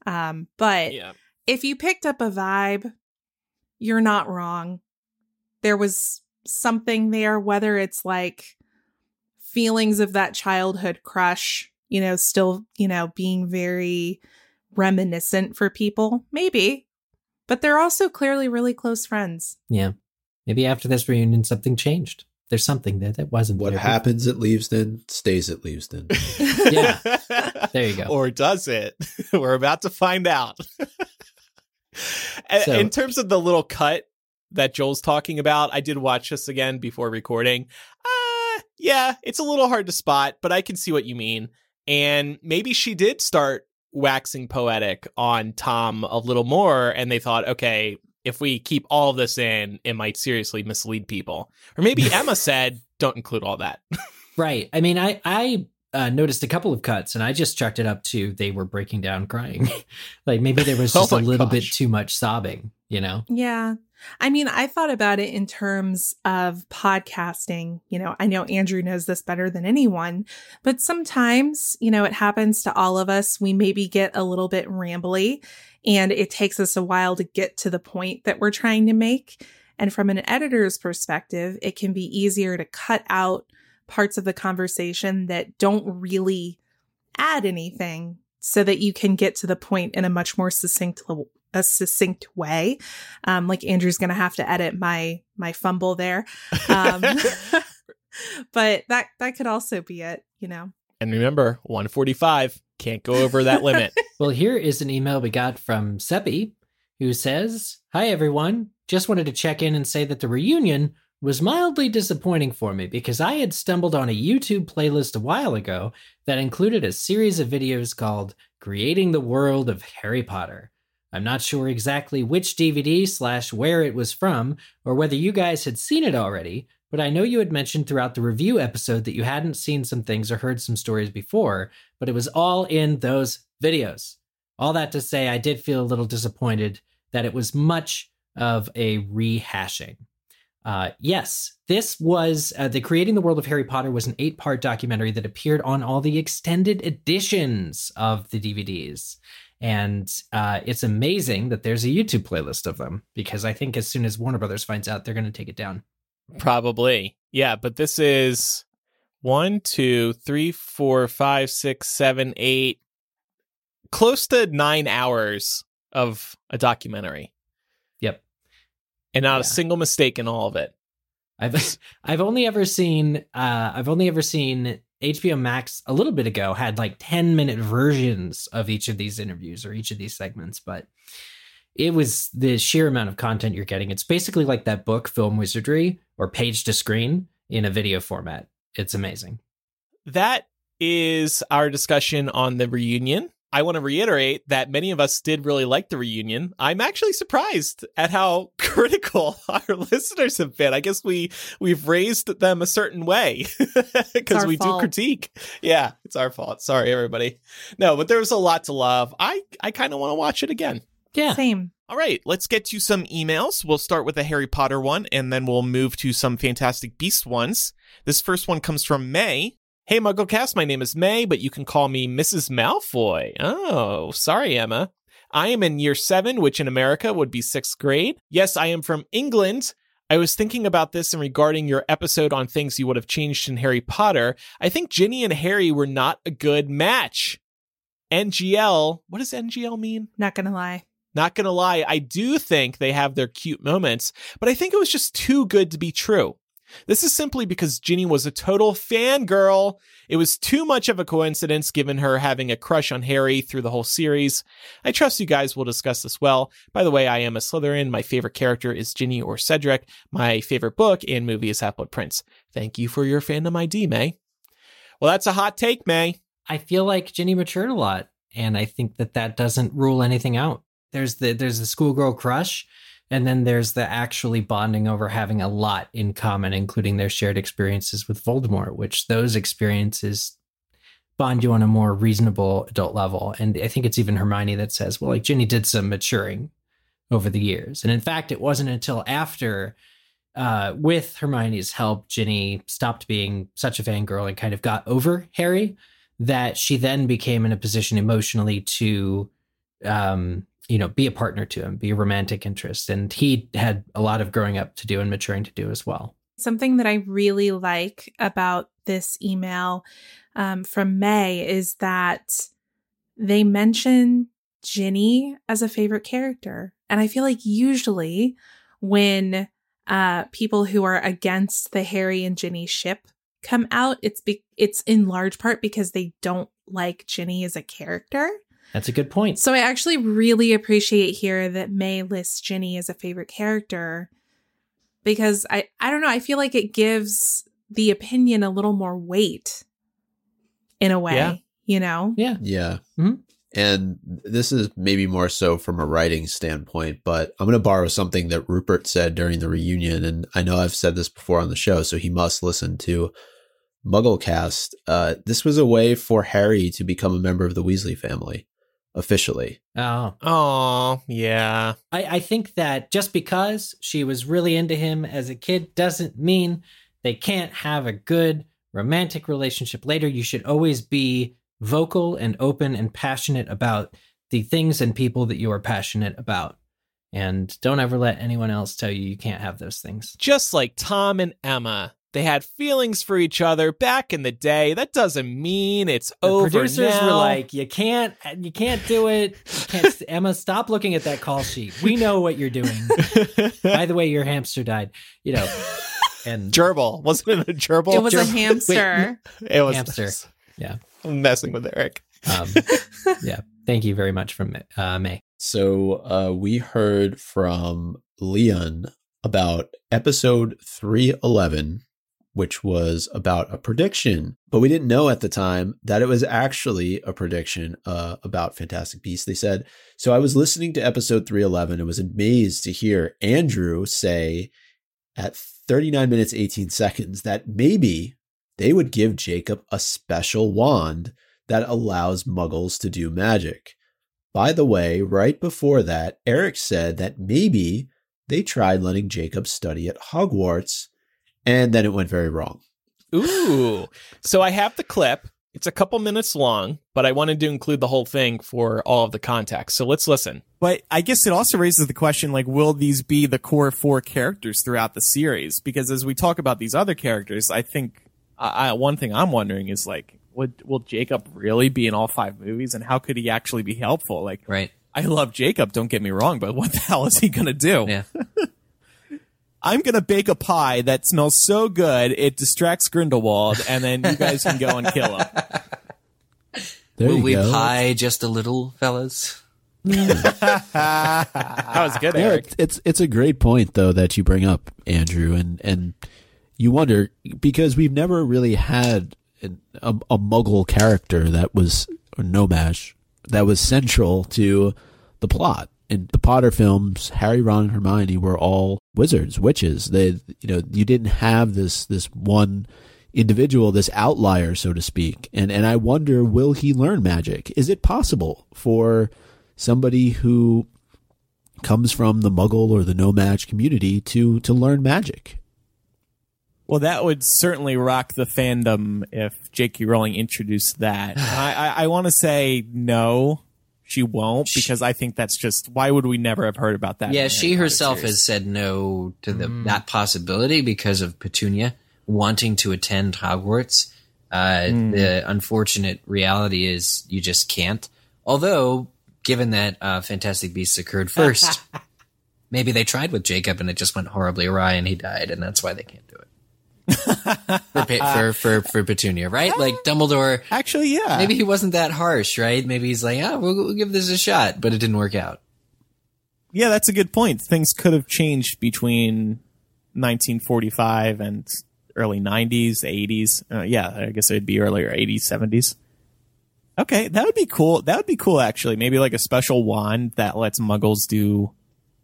D: Um, but
A: yeah.
D: if you picked up a vibe, you're not wrong. There was something there, whether it's like feelings of that childhood crush, you know, still, you know, being very reminiscent for people, maybe. But they're also clearly really close friends.
B: Yeah. Maybe after this reunion, something changed. There's something there that wasn't
C: what
B: there.
C: happens at Leavesden stays at Leavesden [laughs]
B: Yeah. [laughs] There you go.
A: Or does it? [laughs] We're about to find out.
B: So-
A: in terms of the little cut that Joel's talking about, I did watch this again before recording. Uh, yeah, it's a little hard to spot, but I can see what you mean. And maybe she did start waxing poetic on Tom a little more, and they thought, okay, if we keep all of this in, it might seriously mislead people. Or maybe [laughs] Emma said, don't include all that. [laughs]
B: Right. I mean, I I uh, noticed a couple of cuts, and I just chucked it up to they were breaking down crying. [laughs] like maybe there was
A: Oh
B: just a
A: my
B: little bit too much sobbing, you know?
D: Yeah. I mean, I thought about it in terms of podcasting. You know, I know Andrew knows this better than anyone, but sometimes, you know, it happens to all of us. We maybe get a little bit rambly and it takes us a while to get to the point that we're trying to make. And from an editor's perspective, it can be easier to cut out parts of the conversation that don't really add anything so that you can get to the point in a much more succinct a succinct way. Um, like Andrew's gonna have to edit my my fumble there. Um, [laughs] but that that could also be it, you know.
A: And remember, 145 can't go over that limit. [laughs]
B: Well, here is an email we got from Seppi who says, Hi, everyone. Just wanted to check in and say that the reunion was mildly disappointing for me because I had stumbled on a YouTube playlist a while ago that included a series of videos called Creating the World of Harry Potter. I'm not sure exactly which DVD slash where it was from or whether you guys had seen it already, but I know you had mentioned throughout the review episode that you hadn't seen some things or heard some stories before, but it was all in those videos. All that to say, I did feel a little disappointed that it was much of a rehashing. Uh, yes, this was uh, the Creating the World of Harry Potter was an eight part documentary that appeared on all the extended editions of the DVDs. And uh, it's amazing that there's a YouTube playlist of them because I think as soon as Warner Brothers finds out, they're going to take it down.
A: Probably. Yeah, but this is one, two, three, four, five, six, seven, eight, close to nine hours of a documentary.
B: Yep.
A: And not a single mistake in all of it.
B: I've [laughs] I've only ever seen uh I've only ever seen HBO Max a little bit ago had like 10 minute versions of each of these interviews or each of these segments, but it was the sheer amount of content you're getting. It's basically like that book Film Wizardry or Page to Screen in a video format. It's amazing.
A: That is our discussion on the reunion. I want to reiterate that many of us did really like the reunion. I'm actually surprised at how [laughs] critical [laughs] our listeners have been. I guess we we've raised them a certain way [laughs] because we
D: fault.
A: do critique. Yeah, it's our fault. Sorry everybody. No, but there was a lot to love. I I kind of want to watch it again.
B: Yeah.
D: Same.
A: All right, let's get to some emails. We'll start with the Harry Potter one and then we'll move to some Fantastic Beast ones. This first one comes from May. Hey, MuggleCast, my name is May, but you can call me Mrs. Malfoy. Oh, sorry, Emma. I am in year seven, which in America would be sixth grade. Yes, I am from England. I was thinking about this and regarding your episode on things you would have changed in Harry Potter. I think Ginny and Harry were not a good match. NGL, what does NGL mean?
D: Not gonna lie.
A: Not gonna lie, I do think they have their cute moments, but I think it was just too good to be true. This is simply because Ginny was a total fangirl. It was too much of a coincidence given her having a crush on Harry through the whole series. I trust you guys will discuss this well. By the way, I am a Slytherin. My favorite character is Ginny or Cedric. My favorite book and movie is Half-Blood Prince. Thank you for your fandom ID, May. Well, that's a hot take, May.
B: I feel like Ginny matured a lot, and I think that that doesn't rule anything out. There's the there's the schoolgirl crush, and then there's the actually bonding over having a lot in common, including their shared experiences with Voldemort, which those experiences bond you on a more reasonable adult level. And I think it's even Hermione that says, "Well, like Ginny did some maturing over the years," and in fact, it wasn't until after. Uh, with Hermione's help, Ginny stopped being such a fangirl and kind of got over Harry that she then became in a position emotionally to um you know be a partner to him be a romantic interest and he had a lot of growing up to do and maturing to do as well
D: Something that I really like about this email um, from May is that they mention Ginny as a favorite character. And I feel like usually when uh, people who are against the Harry and Ginny ship come out, it's be- it's in large part because they don't like Ginny as a character.
B: That's a good point
D: So I actually really appreciate here that May lists Ginny as a favorite character because I I don't know, I feel like it gives the opinion a little more weight in a way,
A: Yeah.
D: you know?
B: yeah
C: Yeah.
B: Mhm.
C: And this is maybe more so from a writing standpoint, but I'm going to borrow something that Rupert said during the reunion. And I know I've said this before on the show, so he must listen to MuggleCast, uh, this was a way for Harry to become a member of the Weasley family officially.
B: Oh,
A: Oh, yeah.
B: I, I think that just because she was really into him as a kid doesn't mean they can't have a good romantic relationship later. You should always be vocal and open and passionate about the things and people that you are passionate about. And don't ever let anyone else tell you you can't have those things.
A: Just like Tom and Emma. They had feelings for each other back in the day. That doesn't mean it's
B: The
A: over
B: producers
A: now.
B: were like, "You can't, you can't do it. Can't, [laughs] Emma, stop looking at that call sheet. We know what you're doing. [laughs] By the way, your hamster died. You know, and [laughs]
A: gerbil. Wasn't it a gerbil?
D: it was a
A: Gerbil.
D: hamster.
A: It was
B: Hamster. Yeah.
A: I'm messing with Eric.
B: um, yeah. Thank you very much from uh, May.
C: So uh, we heard from Leon about episode 311, which was about a prediction, but we didn't know at the time that it was actually a prediction uh, about Fantastic Beasts. They said, So I was listening to episode 311 and was amazed to hear Andrew say at 39 minutes, 18 seconds that maybe they would give Jacob a special wand that allows muggles to do magic. By the way, right before that, Eric said that maybe they tried letting Jacob study at Hogwarts, and then it went very wrong.
A: Ooh. So I have the clip. It's a couple minutes long, but I wanted to include the whole thing for all of the context. So let's listen.
I: But I guess it also raises the question like, will these be the core four characters throughout the series? Because as we talk about these other characters, I think I, I, one thing I'm wondering is like, would, will Jacob really be in all five movies and how could he actually be helpful? Like,
J: Right.
I: I love Jacob, don't get me wrong, but what the hell is he going to do?
J: Yeah. [laughs]
I: I'm going to bake a pie that smells so good it distracts Grindelwald and then you guys can go and kill him.
C: There
J: Will
C: you
J: we
C: go.
J: pie just a little, fellas? [laughs]
A: That was good,
C: Yeah,
A: Eric.
C: it's, it's it's a great point though that you bring up, Andrew, and and you wonder because we've never really had an, a, a Muggle character that was or No-Maj that was central to the plot. In the Potter films, Harry, Ron, and Hermione were all wizards, witches. They, you know, you didn't have this this one individual, this outlier, so to speak. And and I wonder, will he learn magic? Is it possible for somebody who comes from the Muggle or the No-Maj community to to learn magic?
I: Well, that would certainly rock the fandom if J.K. Rowling introduced that. [sighs] I, I, I want to say no, she won't, because I think that's just why would we never have heard about that?
J: yeah, she herself
I: series?
J: has said no to the, that possibility because of Petunia wanting to attend Hogwarts. Uh, The unfortunate reality is you just can't. Although, given that uh, Fantastic Beasts occurred first, [laughs] maybe they tried with Jacob and it just went horribly awry and he died, and that's why they can't do it. [laughs] for, for for for Petunia, right? Like Dumbledore,
I: Actually, yeah.
J: maybe he wasn't that harsh, right? Maybe he's like, ah, we'll, we'll give this a shot, but it didn't work out.
I: Yeah, that's a good point. Things could have changed between 1945 and early 90s, 80s. Uh, yeah, I guess it'd be earlier 80s, 70s. Okay, that would be cool. That would be cool, actually. Maybe like a special wand that lets muggles do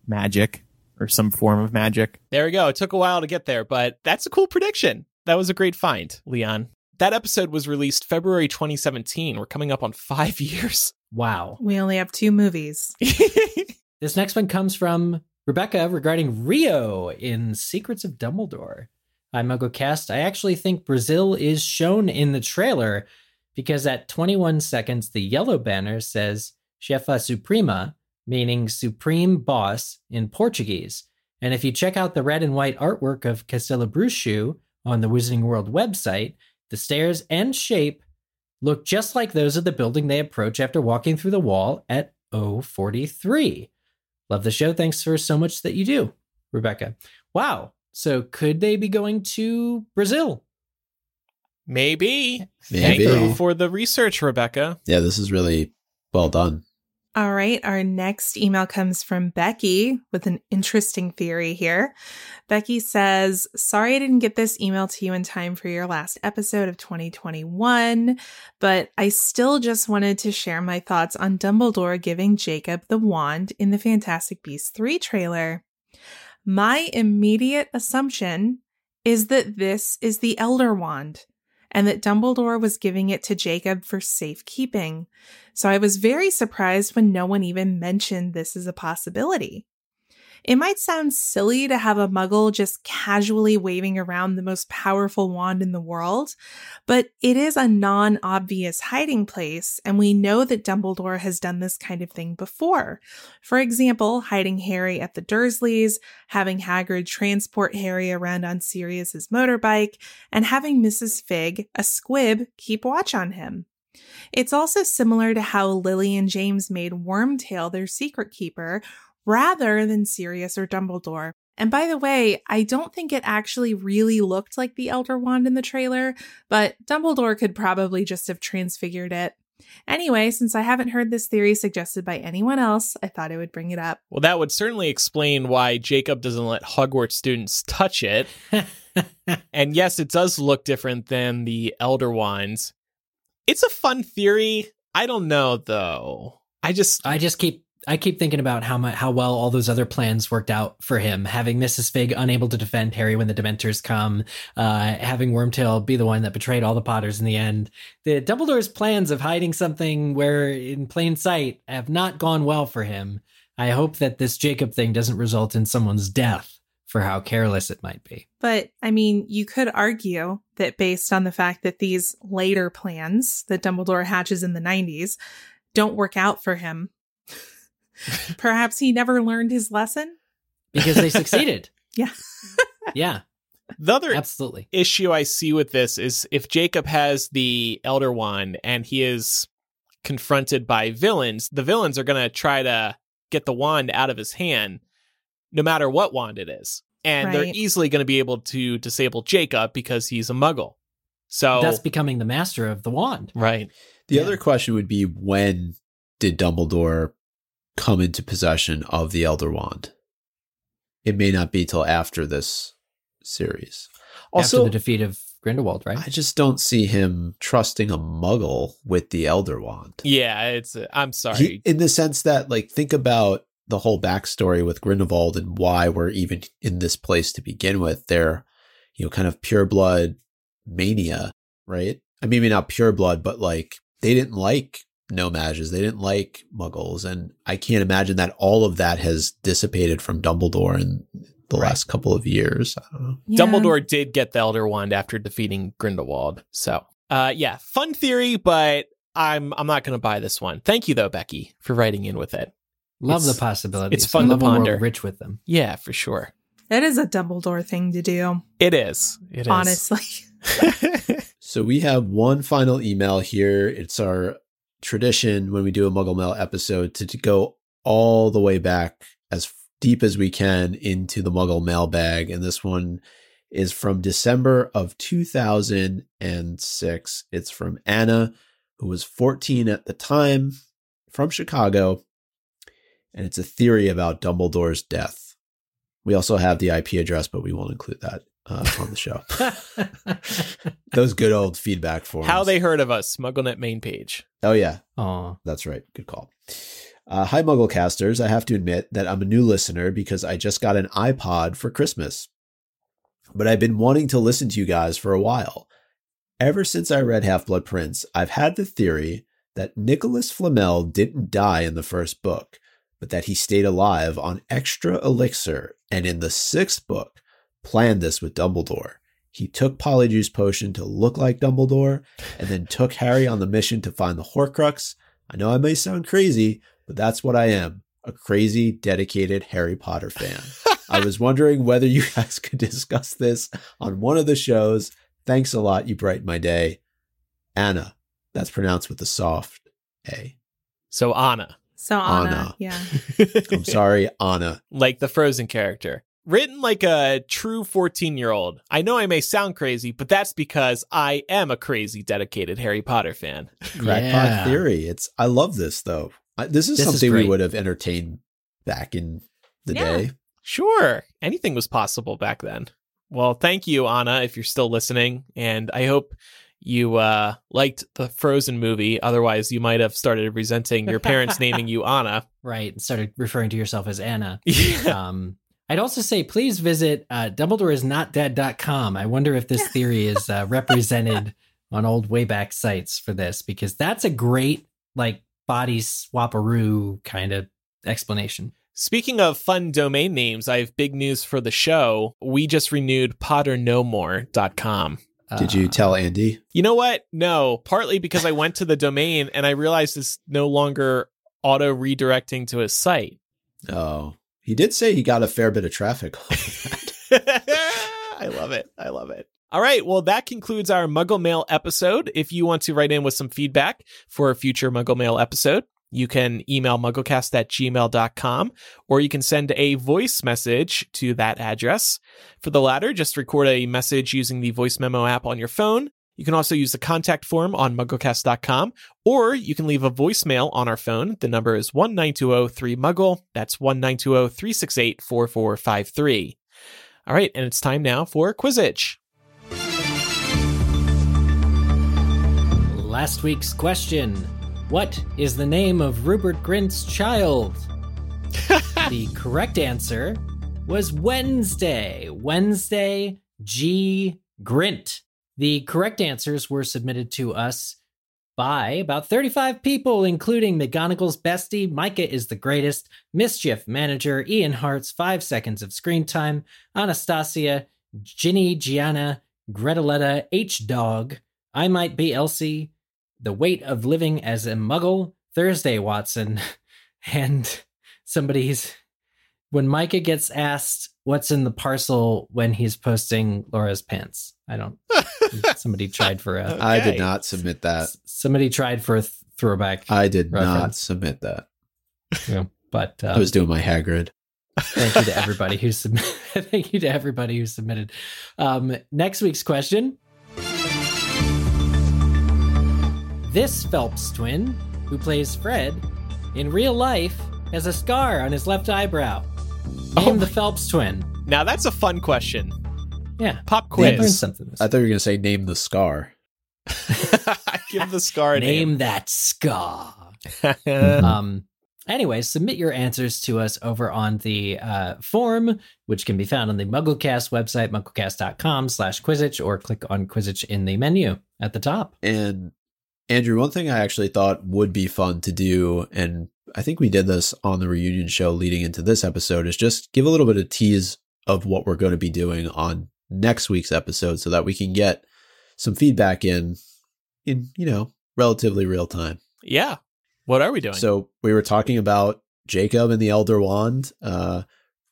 I: magic or some form of magic.
A: There we go. It took a while to get there, but that's a cool prediction. That was a great find, Leon. That episode was released February 2017. We're coming up on five [laughs] years.
B: Wow.
D: We only have two movies. [laughs]
B: This next one comes from Rebecca regarding Rio in Secrets of Dumbledore. I'm Hi, MuggleCast. I actually think Brazil is shown in the trailer because at 21 seconds, the yellow banner says Chefa Suprema, meaning supreme boss in Portuguese. And if you check out the red and white artwork of Castelo Bruxo on the Wizarding World website, the stairs and shape look just like those of the building they approach after walking through the wall at O43. Love the show. Thanks for so much that you do, Rebecca. Wow. So could they be going to Brazil?
A: Maybe.
C: Maybe.
A: Thank you for the research, Rebecca.
C: Yeah, this is really well done.
D: All right, our next email comes from Becky with an interesting theory here. Becky says, Sorry I didn't get this email to you in time for your last episode of 2021, but I still just wanted to share my thoughts on Dumbledore giving Jacob the wand in the Fantastic Beasts 3 trailer. My immediate assumption is that this is the Elder Wand and that Dumbledore was giving it to Jacob for safekeeping. So I was very surprised when no one even mentioned this as a possibility. It might sound silly to have a muggle just casually waving around the most powerful wand in the world, but it is a non obvious hiding place, and we know that Dumbledore has done this kind of thing before. For example, hiding Harry at the Dursleys, having Hagrid transport Harry around on Sirius's motorbike, and having Mrs. Figg, a squib, keep watch on him. It's also similar to how Lily and James made Wormtail their secret keeper, rather than Sirius or Dumbledore. And by the way, I don't think it actually really looked like the Elder Wand in the trailer, but Dumbledore could probably just have transfigured it. Anyway, since I haven't heard this theory suggested by anyone else, I thought I would bring it up.
A: Well, that would certainly explain why Jacob doesn't let Hogwarts students touch it. [laughs] and yes, it does look different than the Elder Wands. It's a fun theory. I don't know though. I just
B: I just keep I keep thinking about how my, how well all those other plans worked out for him. Having Mrs. Figg unable to defend Harry when the Dementors come, uh, having Wormtail be the one that betrayed all the Potters in the end. The Dumbledore's plans of hiding something where in plain sight have not gone well for him. I hope that this Jacob thing doesn't result in someone's death for how careless it might be.
D: But I mean, you could argue that based on the fact that these later plans that Dumbledore hatches in the 90s don't work out for him, [laughs] perhaps he never learned his lesson
B: because they succeeded. [laughs]
D: yeah. [laughs]
B: yeah.
A: The other
B: Absolutely.
A: issue I see with this is if Jacob has the Elder Wand and he is confronted by villains, the villains are going to try to get the wand out of his hand, no matter what wand it is. And they're easily going to be able to disable Jacob because he's a muggle. So
B: That's becoming the master of the wand.
A: right.
C: The
B: Yeah.
C: other question would be when did Dumbledore come into possession of the Elder Wand? It may not be till after this series.
B: after
C: Also,
B: the defeat of Grindelwald, right?
C: I just don't see him trusting a muggle with the Elder Wand.
A: Yeah, it's I'm sorry.
C: He- in the sense that, like, think about the whole backstory with Grindelwald and why we're even in this place to begin with. They're, you know, kind of pure blood mania, right? I mean, maybe not pure blood, but like they didn't like No-Majs, they didn't like muggles, and I can't imagine that all of that has dissipated from Dumbledore in the
A: Right.
C: last couple of years. I don't know.
D: Yeah.
A: Dumbledore did get the Elder Wand after defeating Grindelwald. So, uh, yeah, fun theory, but I'm I'm not going to buy this one. Thank you though, Becky, for writing in with it.
B: Love
A: It's-
B: the possibilities.
A: it's fun
B: I
A: to
B: love
A: ponder.
B: rich with them.
A: Yeah, for sure.
D: It is a Dumbledore thing to do,
A: It is. It is.
D: honestly. [laughs]
C: So we have one final email here. It's our tradition when we do a Muggle Mail episode to, to go all the way back as deep as we can into the Muggle mailbag. And this one is from December of 2006. It's from Anna, who was 14 at the time, from Chicago. And it's a theory about Dumbledore's death. We also have the IP address, but we won't include that uh, on the show. Those good old feedback forms.
A: How they heard of us, MuggleNet main page.
C: Oh yeah,
B: Aw.
C: that's right. Good call. Uh, hi, Mugglecasters. I have to admit that I'm a new listener because I just got an iPod for Christmas. But I've been wanting to listen to you guys for a while. Ever since I read Half Blood Prince, I've had the theory that Nicolas Flamel didn't die in the first book, but that he stayed alive on extra elixir and in the sixth book planned this with Dumbledore. He took Polyjuice Potion to look like Dumbledore and then took Harry on the mission to find the Horcrux. I know I may sound crazy, but that's what I am a crazy, dedicated Harry Potter fan. I was [laughs] wondering whether you guys could discuss this on one of the shows. Thanks a lot. You brighten my day. Anna. That's pronounced with a soft A.
A: So Anna,
D: So Anna,
C: Anna.
D: yeah.
C: I'm sorry, Anna. [laughs]
A: like the Frozen character. Written like a true 14 year old. I know I may sound crazy, but that's because I am a crazy, dedicated Harry Potter fan. [laughs]
C: Crackpot
B: Yeah.
C: theory. It's I love this though. I, this is
B: This is
C: something we would have entertained back in the
D: Yeah.
C: day.
A: Sure, anything was possible back then. Well, thank you, Anna, if you're still listening. And I hope you uh, liked the Frozen movie. Otherwise, you might have started resenting your parents naming [laughs] you Anna.
B: Right. Started referring to yourself as Anna. [laughs]
A: Yeah.
B: Um, I'd also say please visit uh, DumbledoreIsNotDead.com. I wonder if this [laughs] theory is uh, represented on old wayback sites for this because that's a great like body swaparoo kind of explanation.
A: Speaking of fun domain names, I have big news for the show. We just renewed potternomore.com.
C: Did you tell Andy?
A: You know what? No, partly because I [laughs] went to the domain and I realized it's no longer auto redirecting to his site.
C: Oh, he did say he got a fair bit of traffic. [laughs] [laughs]
A: I love it. I love it. All right. Well, that concludes our Muggle Mail episode. If you want to write in with some feedback for a future Muggle Mail episode, you can email mugglecast at gmail.com or you can send a voice message to that address. For the latter, just record a message using the voice memo app on your phone. You can also use the contact form on mugglecast.com or you can leave a voicemail on our phone. The number is 19203-MUGGLE. That's 19203684453. All right, and it's time now for Quizzitch.
B: Last week's question What is the name of Rupert Grint's child? [laughs] the correct answer was Wednesday. Wednesday G. Grint. The correct answers were submitted to us by about 35 people, including McGonagall's bestie, Micah is the greatest, Mischief Manager, Ian Hart's five seconds of screen time, Anastasia, Ginny, Gianna, Greteletta, H Dog, I Might Be Elsie, The Weight of Living as a Muggle, Thursday Watson, [laughs] and somebody's. When Micah gets asked what's in the parcel when he's posting Laura's pants, I don't. [laughs] somebody tried for a.
C: I
A: Okay.
C: did not submit that.
B: Somebody tried for a th- throwback,
C: I did not submit that.
B: but uh,
C: I was doing my Hagrid.
B: thank you to [laughs] everybody who submitted. [laughs] thank you to everybody who submitted. Um, next week's question: This Phelps twin, who plays Fred, in real life has a scar on his left eyebrow. Name
A: Oh
B: the Phelps twin.
A: Now that's a fun question.
B: Yeah,
A: Pop
B: I learned
A: quiz.
B: something.
C: I thought you were going to say name the scar. [laughs]
A: Give the scar a
B: Name
A: name.
B: that scar. [laughs] Um anyway submit your answers to us over on the uh, form which can be found on the mugglecast website mugglecast.com slash quizzitch or click on quizzitch in the menu at the top
C: And Andrew, one thing I actually thought would be fun to do, and I think we did this on the reunion show leading into this episode, is just give a little bit of tease of what we're going to be doing on next week's episode so that we can get some feedback in, in, you know, relatively real time.
A: yeah. What are we doing?
C: So we were talking about Jacob and the Elder Wand uh,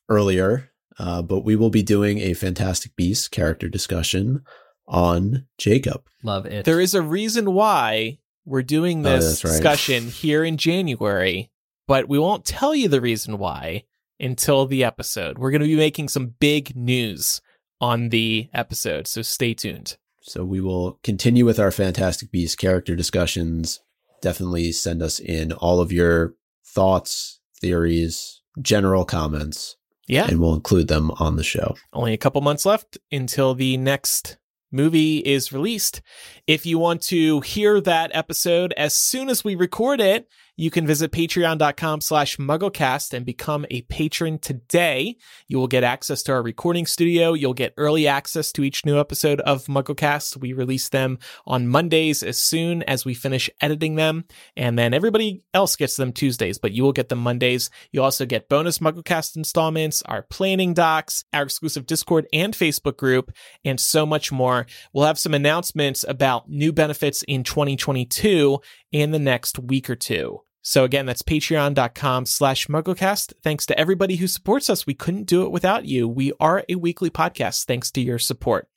C: earlier, uh, but we will be doing a Fantastic Beasts character discussion on Jacob.
B: love it
A: there is a reason why we're doing
C: Oh,
A: this
C: that's right.
A: discussion here in January, but we won't tell you the reason why until the episode. We're going to be making some big news on the episode, so stay tuned.
C: So we will continue with our Fantastic Beasts character discussions. Definitely send us in all of your thoughts, theories, general comments,
A: Yeah.
C: and we'll include them on the show.
A: Only a couple months left until the next movie is released. If you want to hear that episode as soon as we record it, you can visit patreon.com slash mugglecast and become a patron today. You will get access to our recording studio. You'll get early access to each new episode of Mugglecast. We release them on Mondays as soon as we finish editing them. And then everybody else gets them Tuesdays, but you will get them Mondays. You also get bonus Mugglecast installments, our planning docs, our exclusive Discord and Facebook group, and so much more. We'll have some announcements about new benefits in 2022 in the next week or two. So again, that's patreon.com slash mugglecast. Thanks to everybody who supports us. We couldn't do it without you. We are a weekly podcast thanks to your support.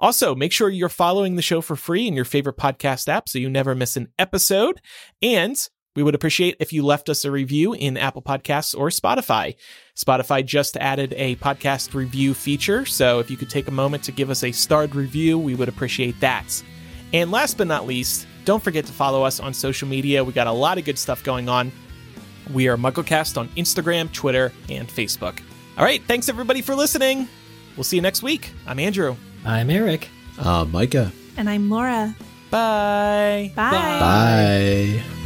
A: Also, make sure you're following the show for free in your favorite podcast app so you never miss an episode. And we would appreciate if you left us a review in Apple Podcasts or Spotify. Spotify just added a podcast review feature, so if you could take a moment to give us a starred review, we would appreciate that. And last but not least, don't forget to follow us on social media. We got a lot of good stuff going on. We are MuggleCast on Instagram, Twitter, and Facebook. All right, thanks everybody for listening. We'll see you next week. I'm Andrew.
B: i'm eric
C: Uh, Micah,
D: And I'm Laura.
A: Bye.
D: Bye.
C: bye.